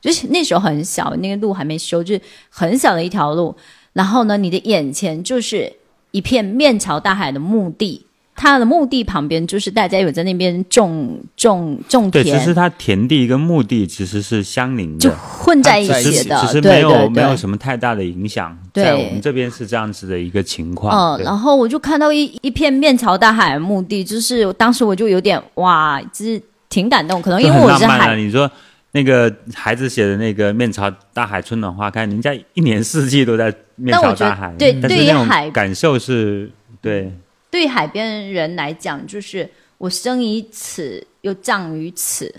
就是那时候很小，那个路还没修，就是很小的一条路。然后呢，你的眼前就是一片面朝大海的墓地，它的墓地旁边就是大家有在那边种种种对，其田，实它田地跟墓地其实是相邻的就，混在一起起的，只是对没有没有。什么太大的影响。对在我们这边是这样子的一个情况。嗯，然后我就看到一一片面朝大海的墓地，就是当时我就有点哇，就是挺感动，可能因为我是海！你说那个孩子写的那个“面朝大海，春暖花开”，人家一年四季都在面朝大海，对对于但是那种海感受是对。对海边人来讲，就是我生于此，又葬于此。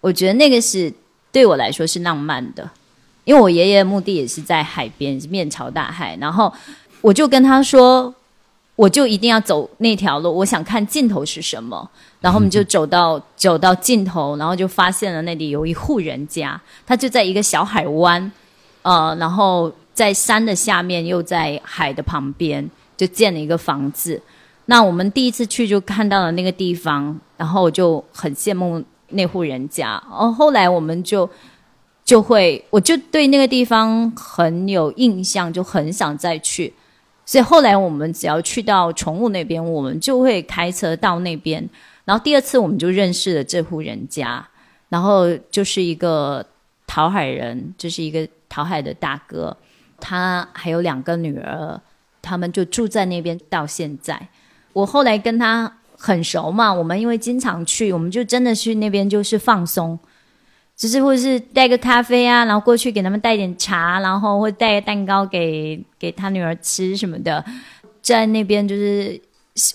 我觉得那个是对我来说是浪漫的，因为我爷爷墓地也是在海边，面朝大海。然后我就跟他说，我就一定要走那条路，我想看尽头是什么。然后我们就走到走到尽头，然后就发现了那里有一户人家，他就在一个小海湾，呃，然后在山的下面，又在海的旁边，就建了一个房子。那我们第一次去就看到了那个地方，然后我就很羡慕那户人家。哦，后来我们就就会，我就对那个地方很有印象，就很想再去。所以后来我们只要去到宠物那边，我们就会开车到那边。然后第二次我们就认识了这户人家，然后就是一个讨海人，就是一个讨海的大哥，他还有两个女儿，他们就住在那边到现在。我后来跟他很熟嘛，我们因为经常去，我们就真的去那边就是放松，就是或者是带个咖啡啊，然后过去给他们带点茶，然后或带个蛋糕给给他女儿吃什么的，在那边就是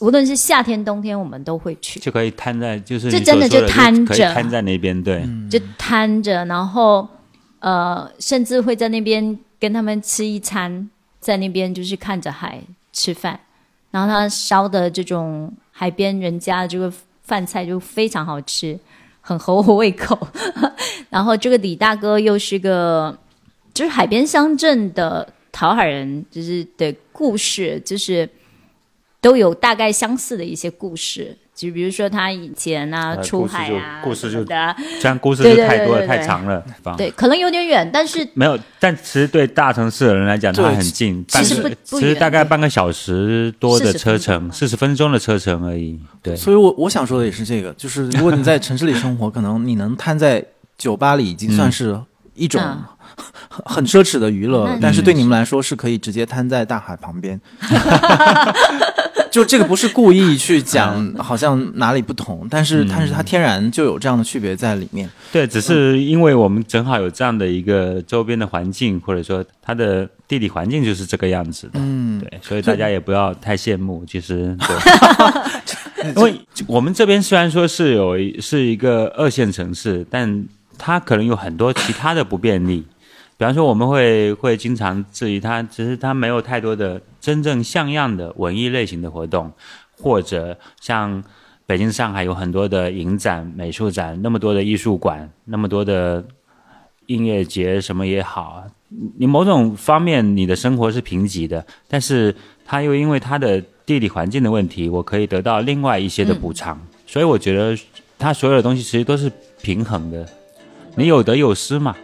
无论是夏天冬天，我们都会去。就可以摊在，就是你这真的就摊着。摊在那边，对，就摊着，然后呃，甚至会在那边跟他们吃一餐，在那边就是看着海吃饭，然后他烧的这种海边人家的这个饭菜就非常好吃，很合我胃口。然后这个李大哥又是个就是海边乡镇的讨海人，就是的故事，就是都有大概相似的一些故事。就比如说他以前啊呃出海啊故事就这样故事就太多了，对对对。太长了。对，可能有点远，但是没有，但其实对大城市的人来讲，它对很近，其实半个其实不不远。大概半个小时多的车程，四十分钟的车程而已。对，所以我我想说的也是这个，就是如果你在城市里生活，可能你能摊在酒吧里已经算是一种嗯很 很奢侈的娱乐但是对你们来说是可以直接摊在大海旁边。就这个不是故意去讲，好像哪里不同，但是但是它天然就有这样的区别在里面。对，只是因为我们正好有这样的一个周边的环境，或者说它的地理环境就是这个样子的。嗯，对，所以大家也不要太羡慕。其实，对，因为我们这边虽然说是有一是一个二线城市，但它可能有很多其他的不便利。比方说，我们会会经常质疑它，只是它没有太多的真正像样的文艺类型的活动，或者像北京、上海有很多的影展、美术展，那么多的艺术馆，那么多的音乐节，什么也好，你某种方面你的生活是贫瘠的，但是它又因为它的地理环境的问题，我可以得到另外一些的补偿，所以我觉得它所有的东西其实都是平衡的，你有得有失嘛。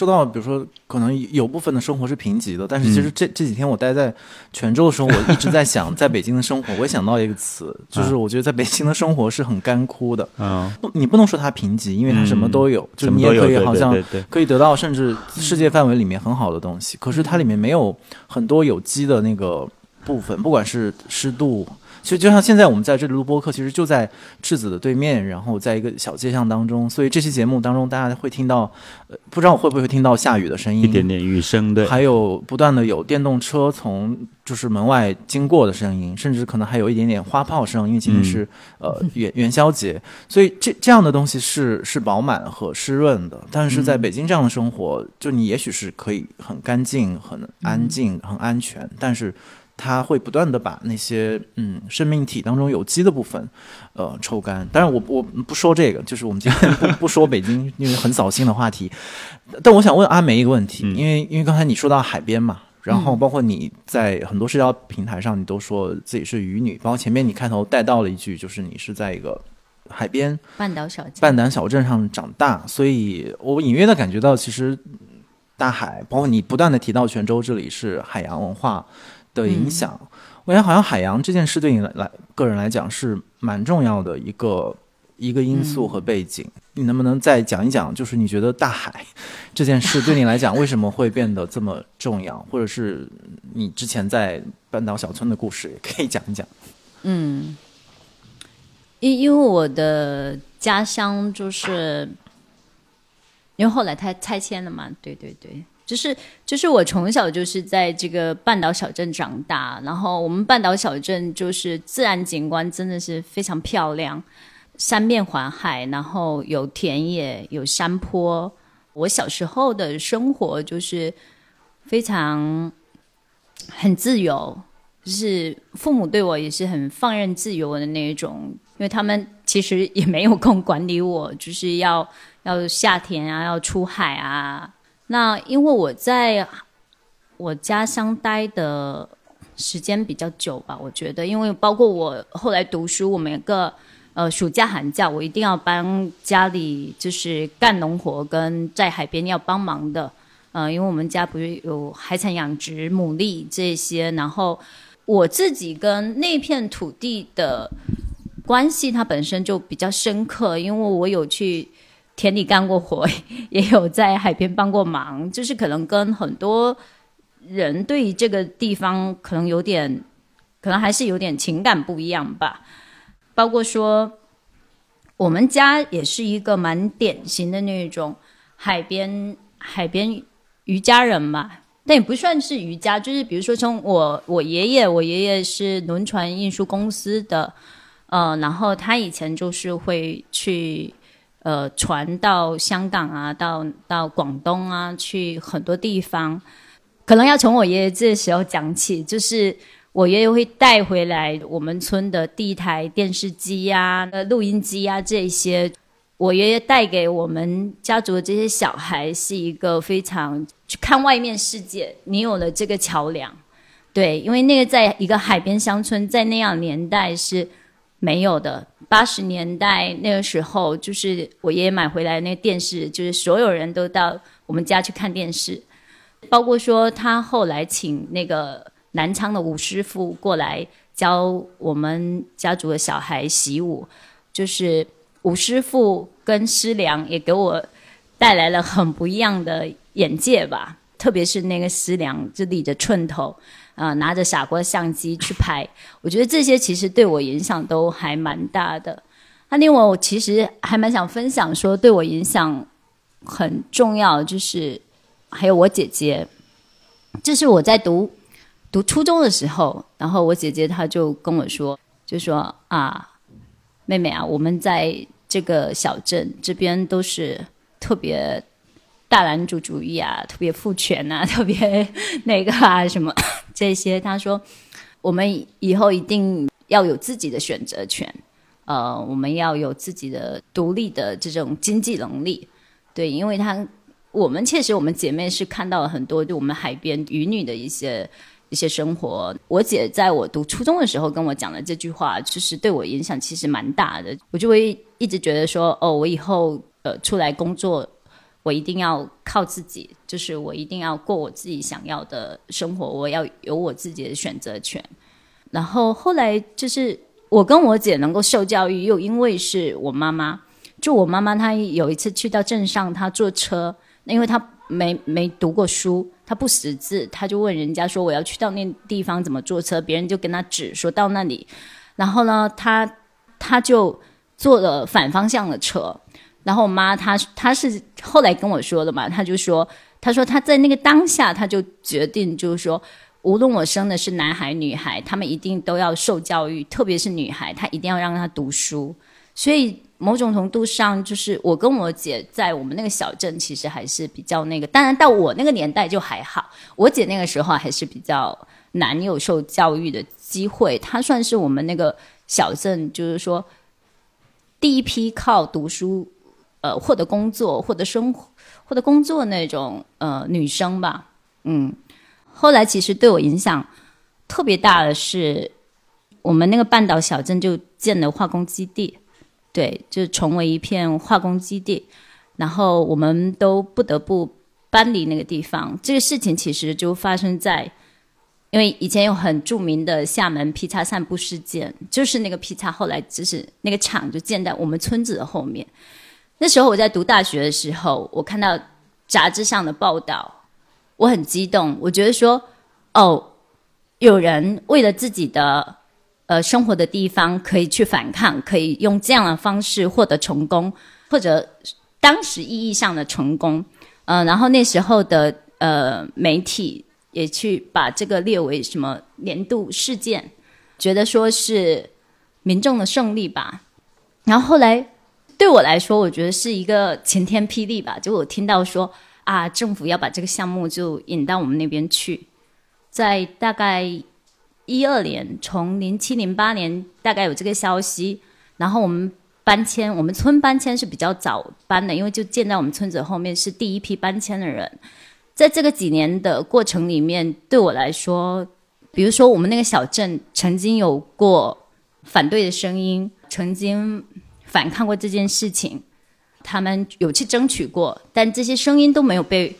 说到，比如说，可能有部分的生活是贫瘠的，但是其实这、这几天我待在泉州的时候，我一直在想，在北京的生活，我也想到一个词，就是我觉得在北京的生活是很干枯的。嗯，你不能说它贫瘠，因为它什么都有，就是你也可以好像可以得到甚至世界范围里面很好的东西，可是它里面没有很多有机的那个部分，不管是湿度。其实就像现在我们在这里录播客，其实就在质子的对面，然后在一个小街巷当中，所以这期节目当中，大家会听到，呃，不知道我会不会听到下雨的声音，一点点雨声，对，还有不断的有电动车从就是门外经过的声音，甚至可能还有一点点花炮声，因为今天是、呃元元宵节，所以这这样的东西是是饱满和湿润的。但是在北京这样的生活，就你也许是可以很干净、很安静、很安全，但是它会不断的把那些嗯生命体当中有机的部分，呃抽干。当然我我不说这个，就是我们今天不不说北京，因为很扫兴的话题。但我想问阿梅一个问题，因为因为刚才你说到海边嘛，然后包括你在很多社交平台上，你都说自己是渔女，包括前面你开头带到了一句，就是你是在一个海边半岛小镇，半岛小镇上长大，所以我隐约的感觉到，其实大海，包括你不断的提到泉州这里是海洋文化的影响，我觉得好像海洋这件事对你来来个人来讲是蛮重要的一个一个因素和背景。你能不能再讲一讲，就是你觉得大海 这件事对你来讲为什么会变得这么重要，或者是你之前在半岛小村的故事也可以讲一讲。嗯，因因为我的家乡就是，因为后来它拆迁了嘛，对对对，就是就是我从小就是在这个半岛小镇长大，然后我们半岛小镇就是自然景观真的是非常漂亮，三面环海，然后有田野，有山坡。我小时候的生活就是非常很自由，就是父母对我也是很放任自由的那一种，因为他们其实也没有空管理我，就是要要下田啊，要出海啊。那因为我在我家乡待的时间比较久吧，我觉得，因为包括我后来读书，我每个呃暑假寒假，我一定要帮家里就是干农活跟在海边要帮忙的。呃，因为我们家不是有海产养殖、牡蛎这些，然后我自己跟那片土地的关系，它本身就比较深刻，因为我有去田里干过活，也有在海边帮过忙，就是可能跟很多人对于这个地方可能有点，可能还是有点情感不一样吧。包括说，我们家也是一个蛮典型的那种海边海边渔家人嘛，但也不算是渔家，就是比如说从我我爷爷，我爷爷是轮船运输公司的，呃，然后他以前就是会去呃船到香港啊，到到广东啊，去很多地方，可能要从我爷爷这时候讲起，就是我爷爷会带回来我们村的第一台电视机呀、呃录音机呀这些。我爷爷带给我们家族的这些小孩是一个非常去看外面世界，你有了这个桥梁，对，因为那个在一个海边乡村，在那样年代是没有的。八十年代那个时候，就是我爷爷买回来那个电视，就是所有人都到我们家去看电视，包括说他后来请那个南昌的武师傅过来教我们家族的小孩习武，就是。武师傅跟师娘也给我带来了很不一样的眼界吧，特别是那个师娘就理着寸头，啊、拿着傻瓜相机去拍，我觉得这些其实对我影响都还蛮大的。那另外，我其实还蛮想分享说，对我影响很重要，就是还有我姐姐，就是我在读读初中的时候，然后我姐姐她就跟我说，就说啊。妹妹啊，我们在这个小镇这边都是特别大男主主义啊，特别父权啊，特别那个啊什么 这些。他说，我们以后一定要有自己的选择权，呃，我们要有自己的独立的这种经济能力。对，因为他我们确实我们姐妹是看到了很多就我们海边渔女的一些。一些生活，我姐在我读初中的时候跟我讲的这句话，就是对我影响其实蛮大的。我就会一直觉得说，哦，我以后呃出来工作，我一定要靠自己，就是我一定要过我自己想要的生活，我要有我自己的选择权。然后后来就是我跟我姐能够受教育，又因为是我妈妈，就我妈妈她有一次去到镇上，她坐车，因为她没没读过书。她不识字，她就问人家说：“我要去到那地方怎么坐车？”别人就跟他指说到那里，然后呢，他他就坐了反方向的车。然后我妈她她是后来跟我说的嘛，她就说：“她说她在那个当下，她就决定就是说，无论我生的是男孩女孩，他们一定都要受教育，特别是女孩，她一定要让她读书。所以。”某种程度上，就是我跟我姐在我们那个小镇，其实还是比较那个。当然，到我那个年代就还好，我姐那个时候还是比较难有受教育的机会。她算是我们那个小镇，就是说第一批靠读书呃获得工作、获得生活、获得工作那种呃女生吧。嗯，后来其实对我影响特别大的是，我们那个半岛小镇就建了化工基地，对，就成为一片化工基地，然后我们都不得不搬离那个地方。这个事情其实就发生在，因为以前有很著名的厦门劈叉散步事件，就是那个劈叉后来就是那个厂就建在我们村子的后面。那时候我在读大学的时候，我看到杂志上的报道。我很激动，我觉得说，哦，有人为了自己的呃生活的地方可以去反抗，可以用这样的方式获得成功，或者当时意义上的成功，嗯，然后那时候的呃媒体也去把这个列为什么年度事件，觉得说是民众的胜利吧。然后后来对我来说，我觉得是一个晴天霹雳吧，就我听到说。啊，政府要把这个项目就引到我们那边去，在大概一二年，从零七零八年大概有这个消息，然后我们搬迁，我们村搬迁是比较早搬的，因为就建在我们村子后面，是第一批搬迁的人。在这个几年的过程里面，对我来说，比如说我们那个小镇曾经有过反对的声音，曾经反抗过这件事情。他们有去争取过，但这些声音都没有被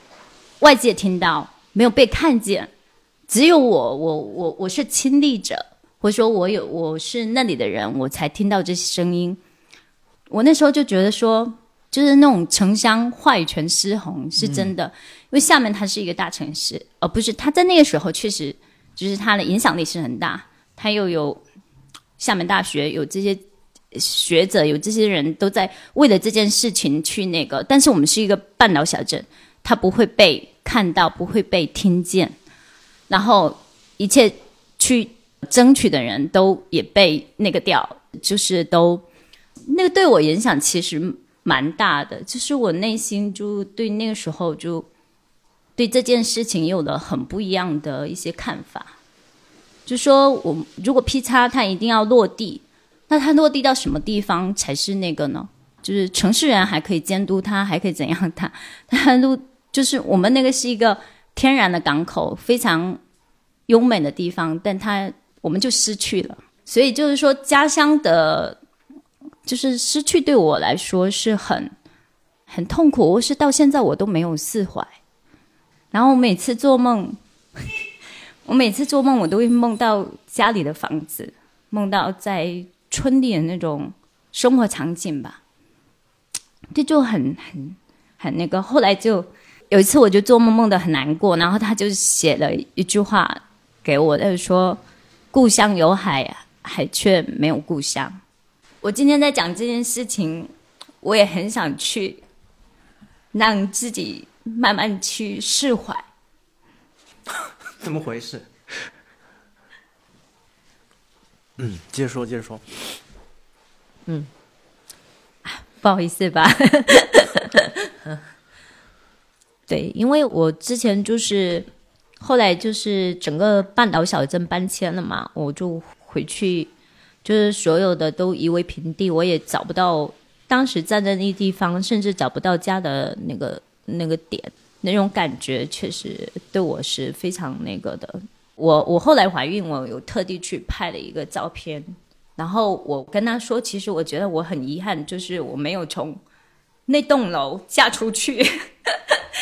外界听到，没有被看见。只有我，我，我，我是亲历者，或者说我有，我是那里的人，我才听到这些声音。我那时候就觉得说，就是那种城乡话语权失衡是真的，因为厦门它是一个大城市，而不是它在那个时候确实就是它的影响力是很大，它又有厦门大学有这些。学者有这些人都在为了这件事情去那个，但是我们是一个半岛小镇，它不会被看到，不会被听见，然后一切去争取的人都也被那个掉，就是都那个对我影响其实蛮大的，就是我内心就对那个时候就对这件事情有了很不一样的一些看法，就说我如果 P 叉它一定要落地。那它落地到什么地方才是那个呢？就是城市人还可以监督它，还可以怎样？它它路就是我们那个是一个天然的港口，非常优美的地方，但它我们就失去了。所以就是说，家乡的，就是失去对我来说是很很痛苦。我是到现在我都没有释怀。然后我每次做梦，我每次做梦我都会梦到家里的房子，梦到在。村里的那种生活场景吧，这就很很很那个。后来就有一次，我就做梦梦的很难过，然后他就写了一句话给我，他就说：“故乡有海，海却没有故乡。”我今天在讲这件事情，我也很想去让自己慢慢去释怀。怎么回事？嗯，接着说，接着说。嗯，不好意思吧？对，因为我之前就是后来就是整个半岛小镇搬迁了嘛，我就回去，就是所有的都夷为平地，我也找不到当时站在那地方，甚至找不到家的那个那个点，那种感觉确实对我是非常那个的。我我后来怀孕，我有特地去拍了一个照片，然后我跟他说，其实我觉得我很遗憾，就是我没有从那栋楼嫁出去。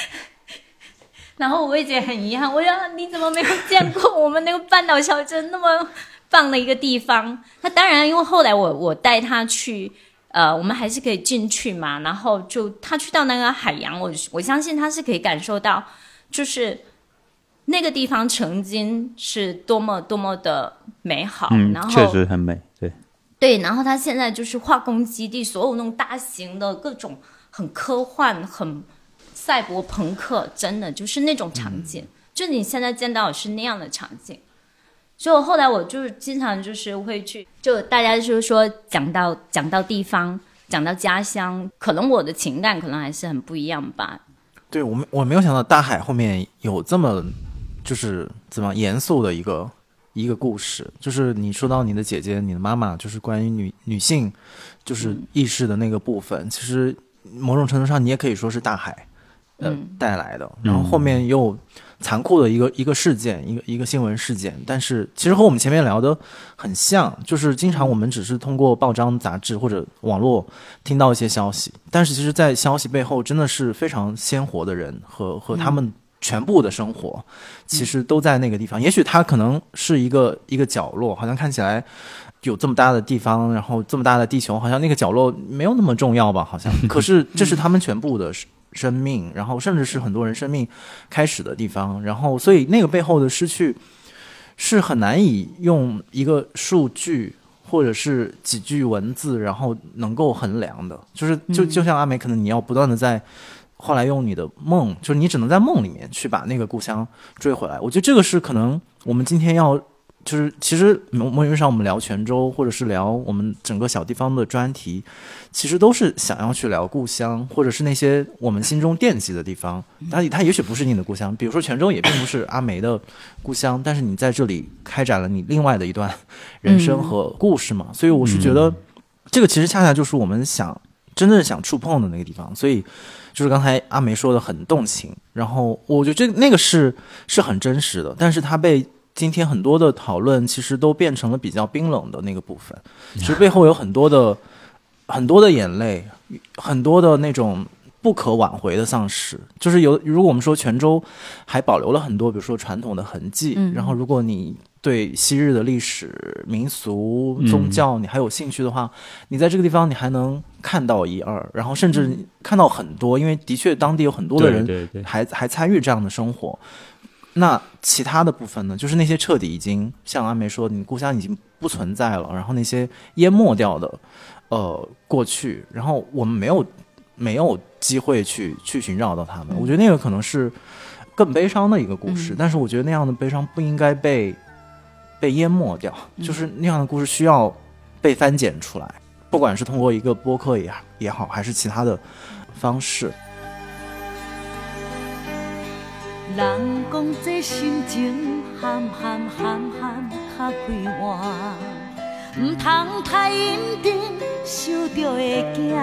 然后我也觉得很遗憾，我说你怎么没有见过我们那个半岛小镇那么棒的一个地方？那当然，因为后来我我带他去，呃，我们还是可以进去嘛。然后就他去到那个海洋，我我相信他是可以感受到，就是。那个地方曾经是多么多么的美好，然后确实很美，对对，然后它现在就是化工基地，所有那种大型的各种很科幻、很赛博朋克，真的就是那种场景，就你现在见到的是那样的场景。所以我后来我就是经常就是会去，就大家就是说讲到讲到地方，讲到家乡，可能我的情感可能还是很不一样吧。对我，我没有想到大海后面有这么。就是怎么严肃的一个一个故事。就是你说到你的姐姐、你的妈妈，就是关于女女性就是意识的那个部分，其实某种程度上你也可以说是大海呃、嗯。带来的。然后后面又残酷的一个一个事件，一个一个新闻事件，但是其实和我们前面聊的很像，就是经常我们只是通过报章、杂志或者网络听到一些消息，但是其实，在消息背后真的是非常鲜活的人和和他们全部的生活，其实都在那个地方。也许它可能是一个一个角落，好像看起来。有这么大的地方，然后这么大的地球，好像那个角落没有那么重要吧？好像，可是 这是他们全部的生生命，然后甚至是很多人生命开始的地方，然后所以那个背后的失去是很难以用一个数据或者是几句文字，然后能够衡量的。就是就就像阿美，可能你要不断的在后来用你的梦，就是你只能在梦里面去把那个故乡追回来。我觉得这个是可能我们今天要。就是其实某某意义上，我们聊泉州，或者是聊我们整个小地方的专题，其实都是想要去聊故乡，或者是那些我们心中惦记的地方。它它也许不是你的故乡，比如说泉州也并不是阿梅的故乡，但是你在这里开展了你另外的一段人生和故事嘛。所以我是觉得，这个其实恰恰就是我们想真正想触碰的那个地方。所以就是刚才阿梅说的很动情，然后我觉得这那个是是很真实的，但是它被。今天很多的讨论其实都变成了比较冰冷的那个部分，其实背后有很多的很多的眼泪，很多的那种不可挽回的丧失。就是有，如果我们说泉州还保留了很多，比如说传统的痕迹，嗯然后如果你对昔日的历史、民俗、宗教你还有兴趣的话，你在这个地方你还能看到一二，然后甚至看到很多，因为的确当地有很多的人还还参与这样的生活。那其他的部分呢？就是那些彻底已经像阿梅说，你故乡已经不存在了，然后那些淹没掉的，呃，过去，然后我们没有没有机会去去寻找到他们。我觉得那个可能是更悲伤的一个故事，嗯但是我觉得那样的悲伤不应该被被淹没掉，就是那样的故事需要被翻检出来，不管是通过一个播客也也好，还是其他的方式。人讲这心情含含含含较快活，毋通太认真，想着会惊。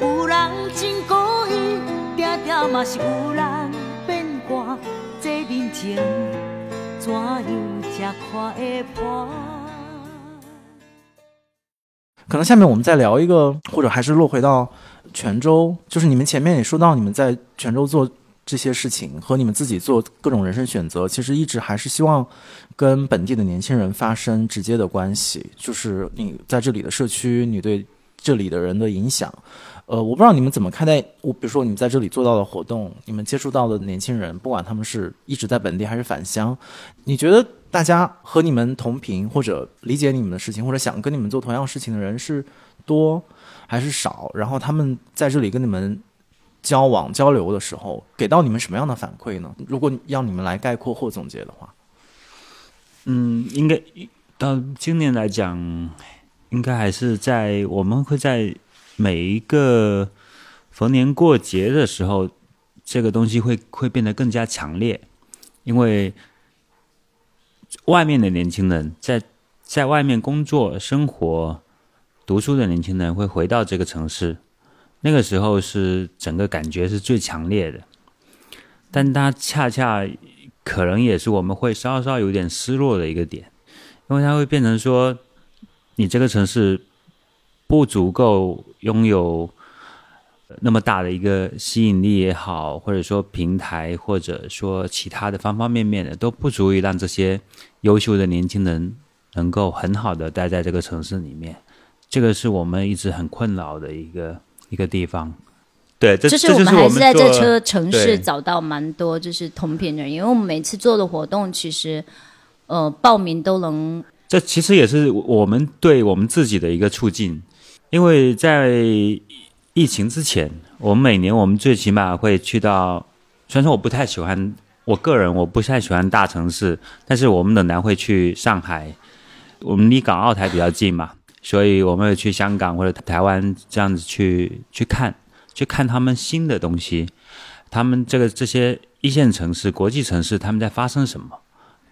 有人真故意，定定嘛是有人变卦。这人情怎样才看会破？可能下面我们再聊一个，或者还是落回到泉州，就是你们前面也说到，你们在泉州做这些事情和你们自己做各种人生选择，其实一直还是希望跟本地的年轻人发生直接的关系，就是你在这里的社区，你对这里的人的影响。呃，我不知道你们怎么看待我，比如说你们在这里做到的活动，你们接触到的年轻人，不管他们是一直在本地还是返乡，你觉得大家和你们同频或者理解你们的事情，或者想跟你们做同样事情的人是多还是少？然后他们在这里跟你们交往交流的时候，给到你们什么样的反馈呢？如果要你们来概括或总结的话，嗯，应该到今年来讲，应该还是在我们会在每一个逢年过节的时候，这个东西会会变得更加强烈，因为外面的年轻人在在外面工作、生活、读书的年轻人会回到这个城市，那个时候是整个感觉是最强烈的，但它恰恰可能也是我们会稍稍有点失落的一个点，因为它会变成说，你这个城市不足够拥有那么大的一个吸引力也好，或者说平台，或者说其他的方方面面的，都不足以让这些优秀的年轻人能够很好的待在这个城市里面。这个是我们一直很困扰的一个一个地方。对，这就是我们还是在这做车城市找到蛮多就是同频的人，因为我们每次做的活动，其实呃报名都能这其实也是我们对我们自己的一个促进，因为在疫情之前，我们每年我们最起码会去到，虽然说我不太喜欢，我个人我不太喜欢大城市，但是我们仍然会去上海，我们离港澳台比较近嘛，所以我们会去香港或者台湾这样子去去看，去看他们新的东西。他们这个这些一线城市、国际城市他们在发生什么，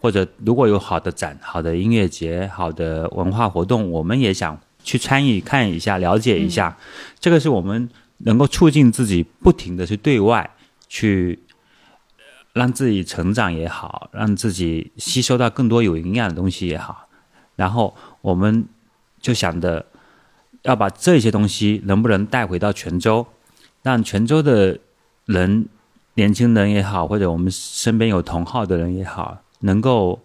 或者如果有好的展、好的音乐节、好的文化活动，我们也想去参与看一下、了解一下。这个是我们能够促进自己不停的去对外去。让自己成长也好，让自己吸收到更多有营养的东西也好，然后我们就想着要把这些东西能不能带回到泉州，让泉州的人，年轻人也好，或者我们身边有同好的人也好，能够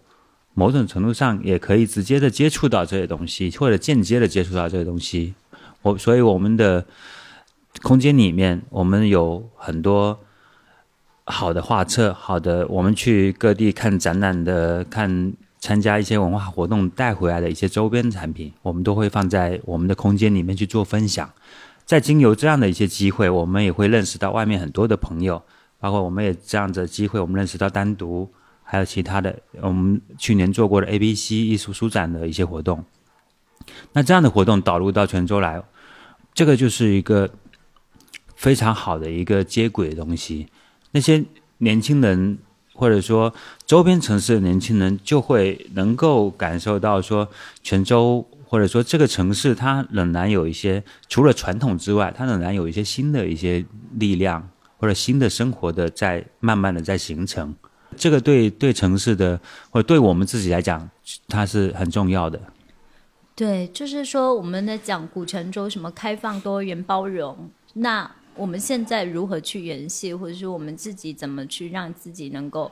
某种程度上也可以直接的接触到这些东西，或者间接的接触到这些东西。我所以我们的空间里面，我们有很多。好的画册，好的，我们去各地看展览的，看参加一些文化活动带回来的一些周边产品，我们都会放在我们的空间里面去做分享。在经由这样的一些机会，我们也会认识到外面很多的朋友，包括我们也这样的机会，我们认识到单独还有其他的，我们去年做过的 A B C 艺术书展的一些活动。那这样的活动导入到泉州来，这个就是一个非常好的一个接轨的东西。那些年轻人，或者说周边城市的年轻人，就会能够感受到说，泉州或者说这个城市，它仍然有一些除了传统之外，它仍然有一些新的一些力量或者新的生活的在慢慢的在形成。这个对对城市的或者对我们自己来讲，它是很重要的。对，就是说我们在讲古城州什么开放、多元、包容，那。我们现在如何去联系，或者说我们自己怎么去让自己能够，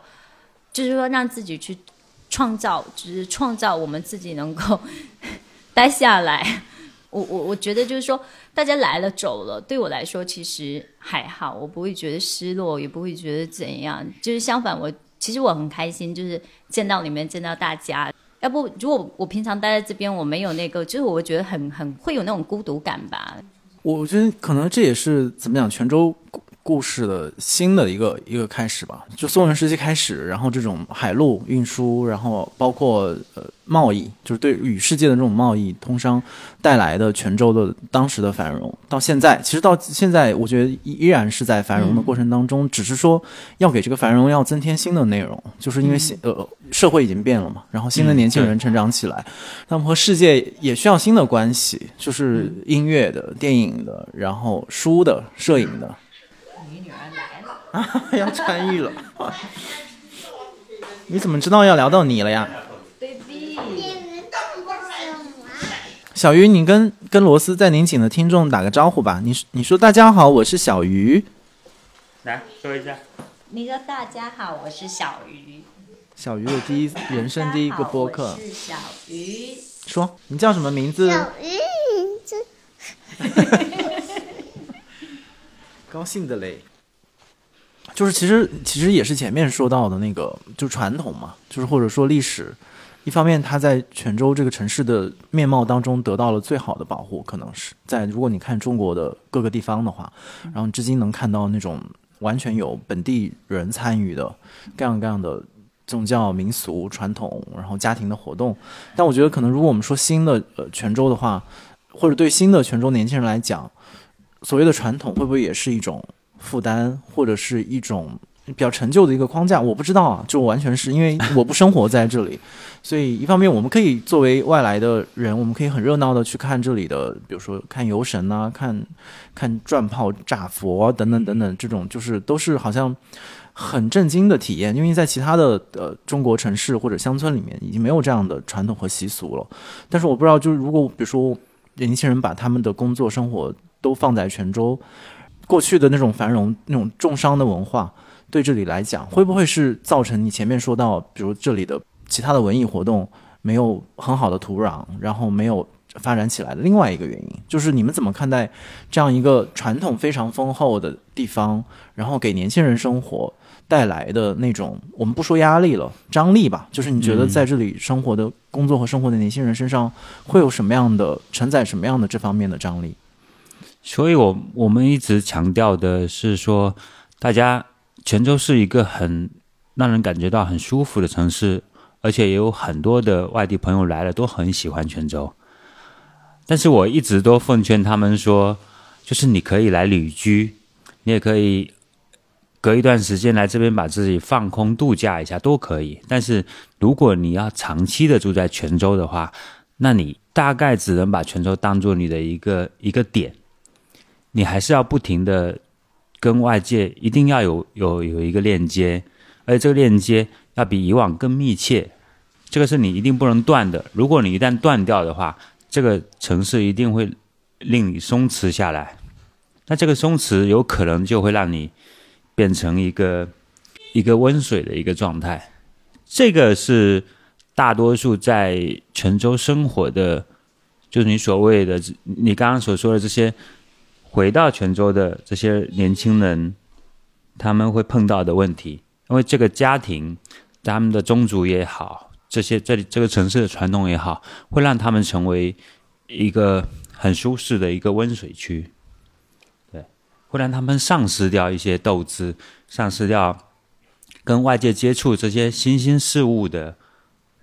就是说让自己去创造，就是创造我们自己能够 待下来。我我 我觉得就是说，大家来了走了，对我来说其实还好，我不会觉得失落，也不会觉得怎样。就是相反，我其实我很开心，就是见到你们，见到大家。要不如果我平常待在这边，我没有那个，就是我觉得很很会有那种孤独感吧。我觉得可能这也是怎么讲泉州故事的新的一个一个开始吧。就宋元时期开始，然后这种海陆运输，然后包括呃贸易，就是对与世界的这种贸易通商带来的泉州的当时的繁荣，到现在其实到现在，我觉得依然是在繁荣的过程当中，只是说要给这个繁荣要增添新的内容，就是因为新呃社会已经变了嘛，然后新的年轻人成长起来，那么和世界也需要新的关系，就是音乐的、电影的，然后书的、摄影的。啊，要参与了！你怎么知道要聊到你了呀小鱼，你跟跟罗斯在宁锦的听众打个招呼吧。你你说大家好，我是小鱼。来说一下。你说大家好，我是小鱼。小鱼的第一人生第一个播客。是小鱼。说，你叫什么名字？小鱼名字。高兴的嘞。就是其实其实也是前面说到的那个，就传统嘛，就是或者说历史，一方面它在泉州这个城市的面貌当中得到了最好的保护，可能是在如果你看中国的各个地方的话，然后至今能看到那种完全有本地人参与的各样各样的宗教民俗传统，然后家庭的活动。但我觉得可能如果我们说新的呃泉州的话，或者对新的泉州年轻人来讲，所谓的传统会不会也是一种？负担或者是一种比较陈旧的一个框架，我不知道啊，就完全是因为我不生活在这里，所以一方面我们可以作为外来的人，我们可以很热闹的去看这里的，比如说看游神啊，看看转炮炸佛等等等等，这种就是都是好像很震惊的体验，因为在其他的呃中国城市或者乡村里面已经没有这样的传统和习俗了。但是我不知道，就是如果比如说年轻人把他们的工作生活都放在泉州。过去的那种繁荣、那种重商的文化，对这里来讲，会不会是造成你前面说到，比如这里的其他的文艺活动没有很好的土壤，然后没有发展起来的另外一个原因？就是你们怎么看待这样一个传统非常丰厚的地方，然后给年轻人生活带来的那种，我们不说压力了，张力吧？就是你觉得在这里生活的工作和生活的年轻人身上，会有什么样的承载什么样的这方面的张力？所以，我我们一直强调的是说，大家泉州是一个很让人感觉到很舒服的城市，而且也有很多的外地朋友来了都很喜欢泉州。但是我一直都奉劝他们说，就是你可以来旅居，你也可以隔一段时间来这边把自己放空度假一下都可以。但是如果你要长期的住在泉州的话，那你大概只能把泉州当做你的一个一个点，你还是要不停的跟外界一定要有有有一个链接，而且这个链接要比以往更密切，这个是你一定不能断的。如果你一旦断掉的话，这个城市一定会令你松弛下来，那这个松弛有可能就会让你变成一个一个温水的一个状态，这个是大多数在泉州生活的，就是你所谓的你刚刚所说的这些回到泉州的这些年轻人，他们会碰到的问题，因为这个家庭他们的宗族也好，这些这里这个城市的传统也好，会让他们成为一个很舒适的一个温水区。对会让他们丧失掉一些斗志，丧失掉跟外界接触这些新兴事物的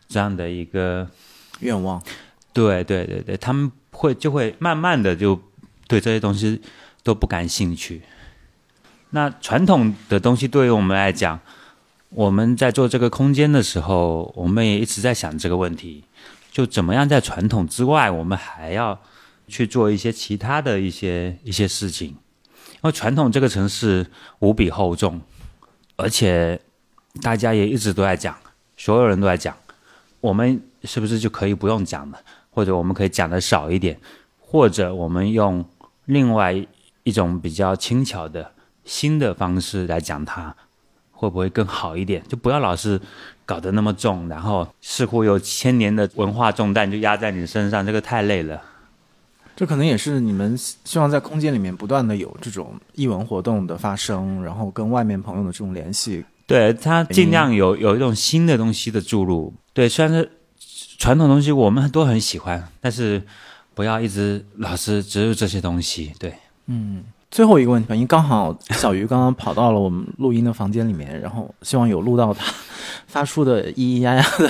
这样的一个愿望。对对对对，他们会就会慢慢的就对这些东西都不感兴趣。那传统的东西对于我们来讲，我们在做这个空间的时候，我们也一直在想这个问题：就怎么样在传统之外，我们还要去做一些其他的一些一些事情。因为传统这个城市无比厚重，而且大家也一直都在讲，所有人都在讲，我们是不是就可以不用讲了？或者我们可以讲的少一点，或者我们用另外一种比较轻巧的新的方式来讲它，会不会更好一点？就不要老是搞得那么重，然后似乎有千年的文化重担就压在你身上，这个太累了。这可能也是你们希望在空间里面不断的有这种译文活动的发生，然后跟外面朋友的这种联系。对他尽量有有一种新的东西的注入。对，虽然是传统东西，我们都很喜欢，但是不要一直老是植入这些东西。对，嗯。最后一个问题吧，因为刚好小鱼刚刚跑到了我们录音的房间里面，然后希望有录到他发出的咿咿呀呀的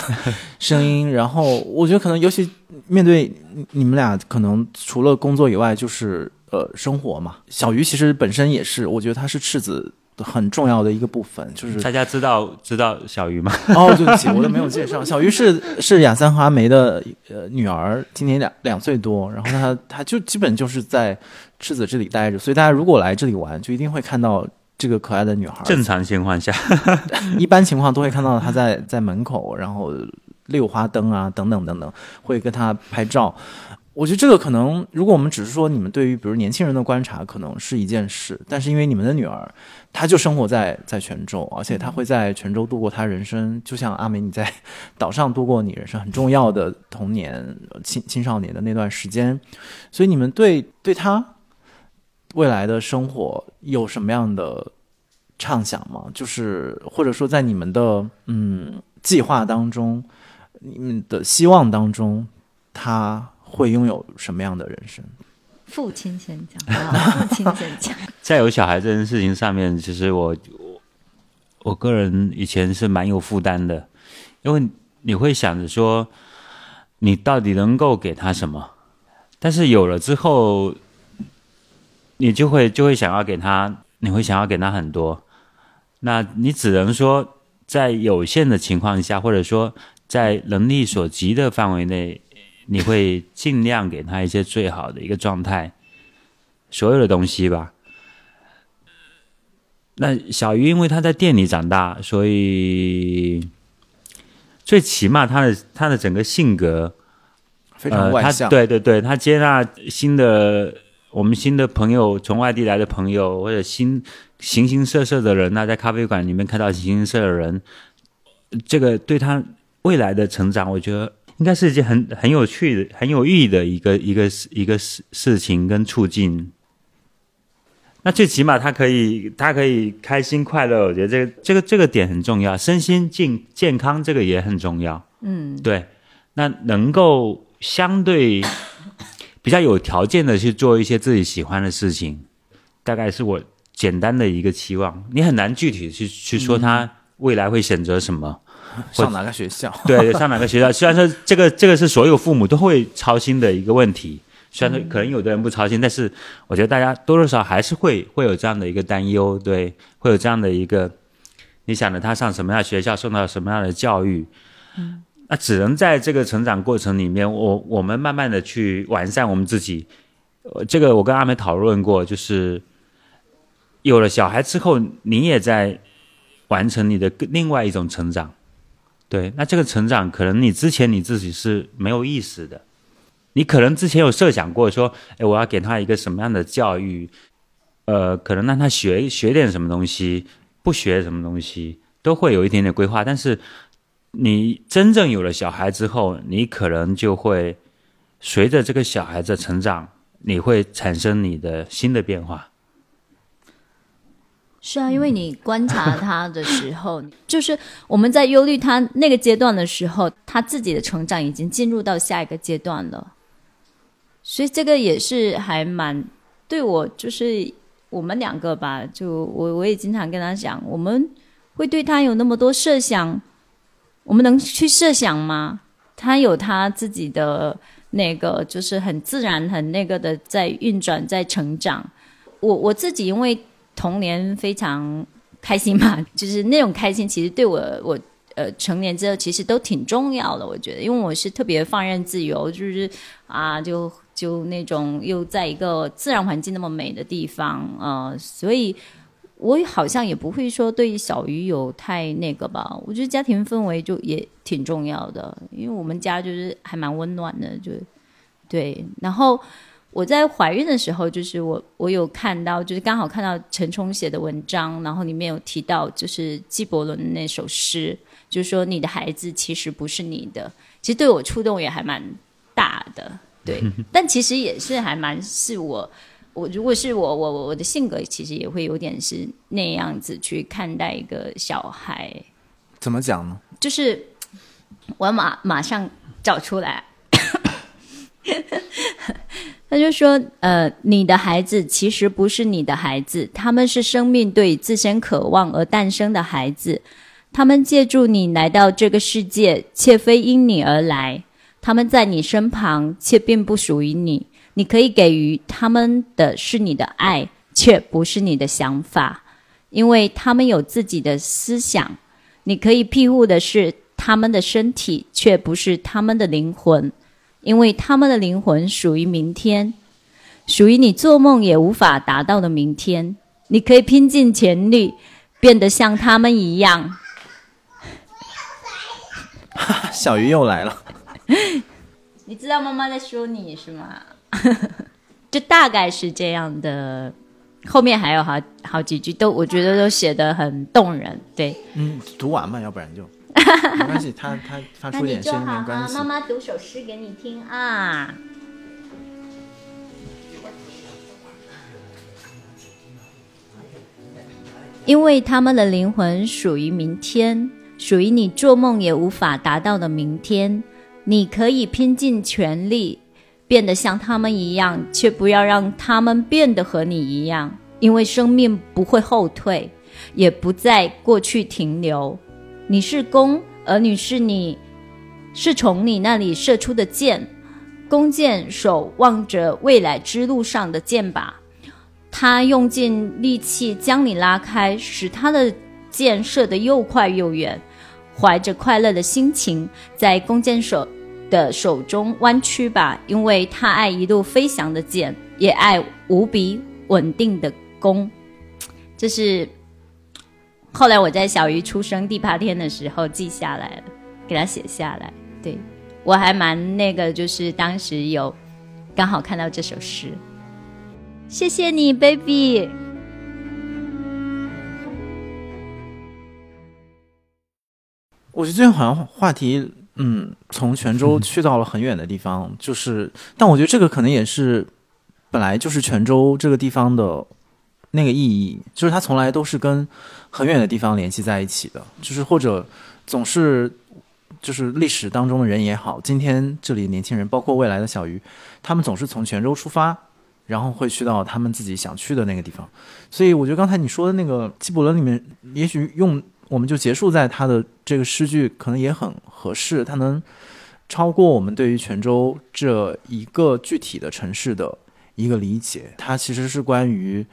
声音。然后我觉得可能尤其面对你们俩，可能除了工作以外，就是呃生活嘛。小鱼其实本身也是，我觉得他是赤子很重要的一个部分。就是大家知道知道小鱼吗？哦，对不起，我都没有介绍。小鱼是是亚三和阿梅的呃女儿，今年两两岁多。然后她她就基本就是在。赤子这里待着，所以大家如果来这里玩，就一定会看到这个可爱的女孩。正常情况下，一般情况都会看到她在在门口，然后溜花灯啊，等等等等，会跟她拍照。我觉得这个可能，如果我们只是说你们对于比如年轻人的观察，可能是一件事。但是因为你们的女儿，她就生活在在泉州，而且她会在泉州度过她人生，就像阿美你在岛上度过你人生很重要的童年、青青少年的那段时间，所以你们对对她。未来的生活有什么样的畅想吗？就是或者说，在你们的嗯计划当中，你们的希望当中，他会拥有什么样的人生？父亲先讲，父亲先讲。在有小孩这件事情上面，其实我我我个人以前是蛮有负担的，因为你会想着说，你到底能够给他什么？但是有了之后。你就会就会想要给他，你会想要给他很多，那你只能说在有限的情况下，或者说在能力所及的范围内，你会尽量给他一些最好的一个状态，所有的东西吧。那小鱼因为他在店里长大，所以最起码他的他的整个性格非常外向，对对对，他接纳新的。我们新的朋友，从外地来的朋友，或者新形形色色的人，那在咖啡馆里面看到形形色色的人，这个对他未来的成长，我觉得应该是一件很很有趣的、很有意义的一个一个一个事事情跟促进。那最起码他可以，他可以开心快乐，我觉得这个这个这个点很重要，身心健健康这个也很重要。嗯，对，那能够相对。比较有条件的去做一些自己喜欢的事情，大概是我简单的一个期望。你很难具体去去说他未来会选择什么，上哪个学校？对，上哪个学校？虽然说这个这个是所有父母都会操心的一个问题，虽然说可能有的人不操心，但是我觉得大家多多少少还是会会有这样的一个担忧，对，会有这样的一个，你想着他上什么样的学校，受到什么样的教育，嗯，那只能在这个成长过程里面，我我们慢慢的去完善我们自己。呃，这个我跟阿美讨论过，就是有了小孩之后，你也在完成你的另外一种成长。对，那这个成长可能你之前你自己是没有意识的，你可能之前有设想过说，哎，我要给他一个什么样的教育，呃，可能让他学学点什么东西，不学什么东西，都会有一点点规划。但是你真正有了小孩之后，你可能就会随着这个小孩子成长，你会产生你的新的变化。是啊，因为你观察他的时候，就是我们在忧虑他那个阶段的时候，他自己的成长已经进入到下一个阶段了，所以这个也是还蛮对我，就是我们两个吧，就我我也经常跟他讲，我们会对他有那么多设想，我们能去设想吗？他有他自己的那个，就是很自然、很那个的在运转、在成长。我我自己因为。童年非常开心嘛，就是那种开心，其实对我我呃成年之后其实都挺重要的。我觉得，因为我是特别放任自由，就是啊，就就那种又在一个自然环境那么美的地方，呃，所以我好像也不会说对小鱼有太那个吧。我觉得家庭氛围就也挺重要的，因为我们家就是还蛮温暖的，就对，然后。我在怀孕的时候，就是我我有看到，就是刚好看到陈冲写的文章，然后里面有提到，就是纪伯伦那首诗，就是说你的孩子其实不是你的，其实对我触动也还蛮大的，对，但其实也是还蛮是我，我如果是我我我的性格，其实也会有点是那样子去看待一个小孩。怎么讲呢？就是我马马上找出来。他就说：“呃，你的孩子其实不是你的孩子，他们是生命对自身渴望而诞生的孩子。他们借助你来到这个世界，却非因你而来。他们在你身旁，却并不属于你。你可以给予他们的是你的爱，却不是你的想法，因为他们有自己的思想。你可以庇护的是他们的身体，却不是他们的灵魂。”因为他们的灵魂属于明天，属于你做梦也无法达到的明天。你可以拼尽全力，变得像他们一样。小鱼又来了。你知道妈妈在说你是吗？就大概是这样的。后面还有好好几句，都我觉得都写的很动人。对，嗯，读完吧，要不然就。没关系，他他 发出点声音没关系。妈妈读首诗给你听啊。因为他们的灵魂属于明天，属于你做梦也无法达到的明天。你可以拼尽全力变得像他们一样，却不要让他们变得和你一样。因为生命不会后退，也不在过去停留。你是弓，儿女是你，是从你那里射出的箭。弓箭手望着未来之路上的箭靶，他用尽力气将你拉开，使他的箭射得又快又远。怀着快乐的心情，在弓箭手的手中弯曲吧，因为他爱一路飞翔的箭，也爱无比稳定的弓。这是。后来我在小鱼出生第八天的时候记下来了，给他写下来。对我还蛮那个，就是当时有刚好看到这首诗。谢谢你，baby。我觉得最近好像话题，嗯，从泉州去到了很远的地方，就是，但我觉得这个可能也是本来就是泉州这个地方的。那个意义就是它从来都是跟很远的地方联系在一起的，就是或者总是就是历史当中的人也好，今天这里年轻人，包括未来的小鱼，他们总是从泉州出发，然后会去到他们自己想去的那个地方。所以我觉得刚才你说的那个纪伯伦里面，也许用我们就结束在他的这个诗句，可能也很合适。他能超过我们对于泉州这一个具体的城市的一个理解。它其实是关于，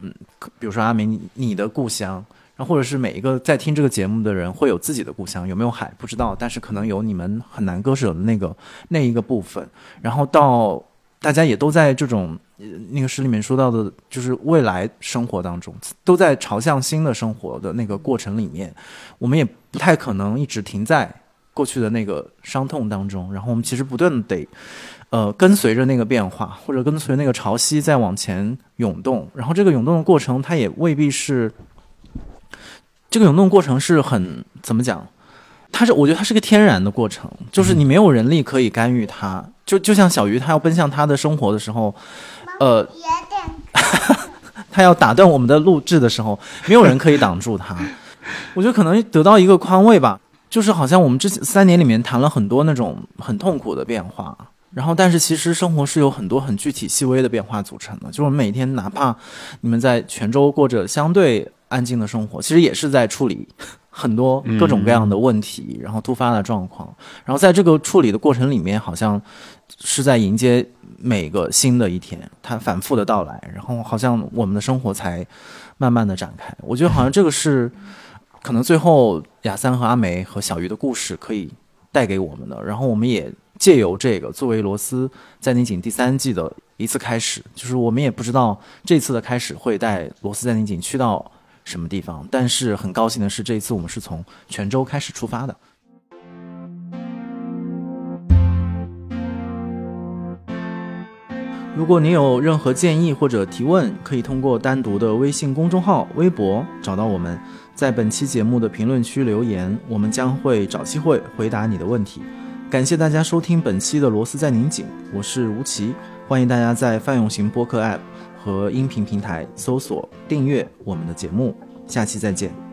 嗯，比如说阿明你的故乡，然后或者是每一个在听这个节目的人会有自己的故乡，有没有海不知道，但是可能有你们很难割舍的那个那一个部分。然后到大家也都在这种那个诗里面说到的，就是未来生活当中，都在朝向新的生活的那个过程里面，我们也不太可能一直停在过去的那个伤痛当中，然后我们其实不断的得，呃，跟随着那个变化，或者跟随那个潮汐在往前涌动，然后这个涌动的过程，它也未必是，这个涌动过程是很怎么讲？它是我觉得它是个天然的过程，就是你没有人力可以干预它，就就像小鱼它要奔向它的生活的时候，呃，它要打断我们的录制的时候，没有人可以挡住它。我觉得可能得到一个宽慰吧，就是好像我们之前三年里面谈了很多那种很痛苦的变化，然后但是其实生活是有很多很具体细微的变化组成的。就是每天哪怕你们在泉州过着相对安静的生活，其实也是在处理很多各种各样的问题，然后突发的状况，然后在这个处理的过程里面，好像是在迎接每个新的一天，它反复的到来，然后好像我们的生活才慢慢的展开。我觉得好像这个是可能最后亚三和阿梅和小鱼的故事可以带给我们的，然后我们也借由这个作为罗斯在宁锦第三季的一次开始，就是我们也不知道这次的开始会带罗斯在宁锦去到什么地方，但是很高兴的是，这一次我们是从泉州开始出发的。如果你有任何建议或者提问，可以通过单独的微信公众号、微博找到我们，在本期节目的评论区留言，我们将会找机会回答你的问题。感谢大家收听本期的《螺丝在拧紧》，我是吴奇，欢迎大家在泛用型播客 App 和音频平台搜索订阅我们的节目，下期再见。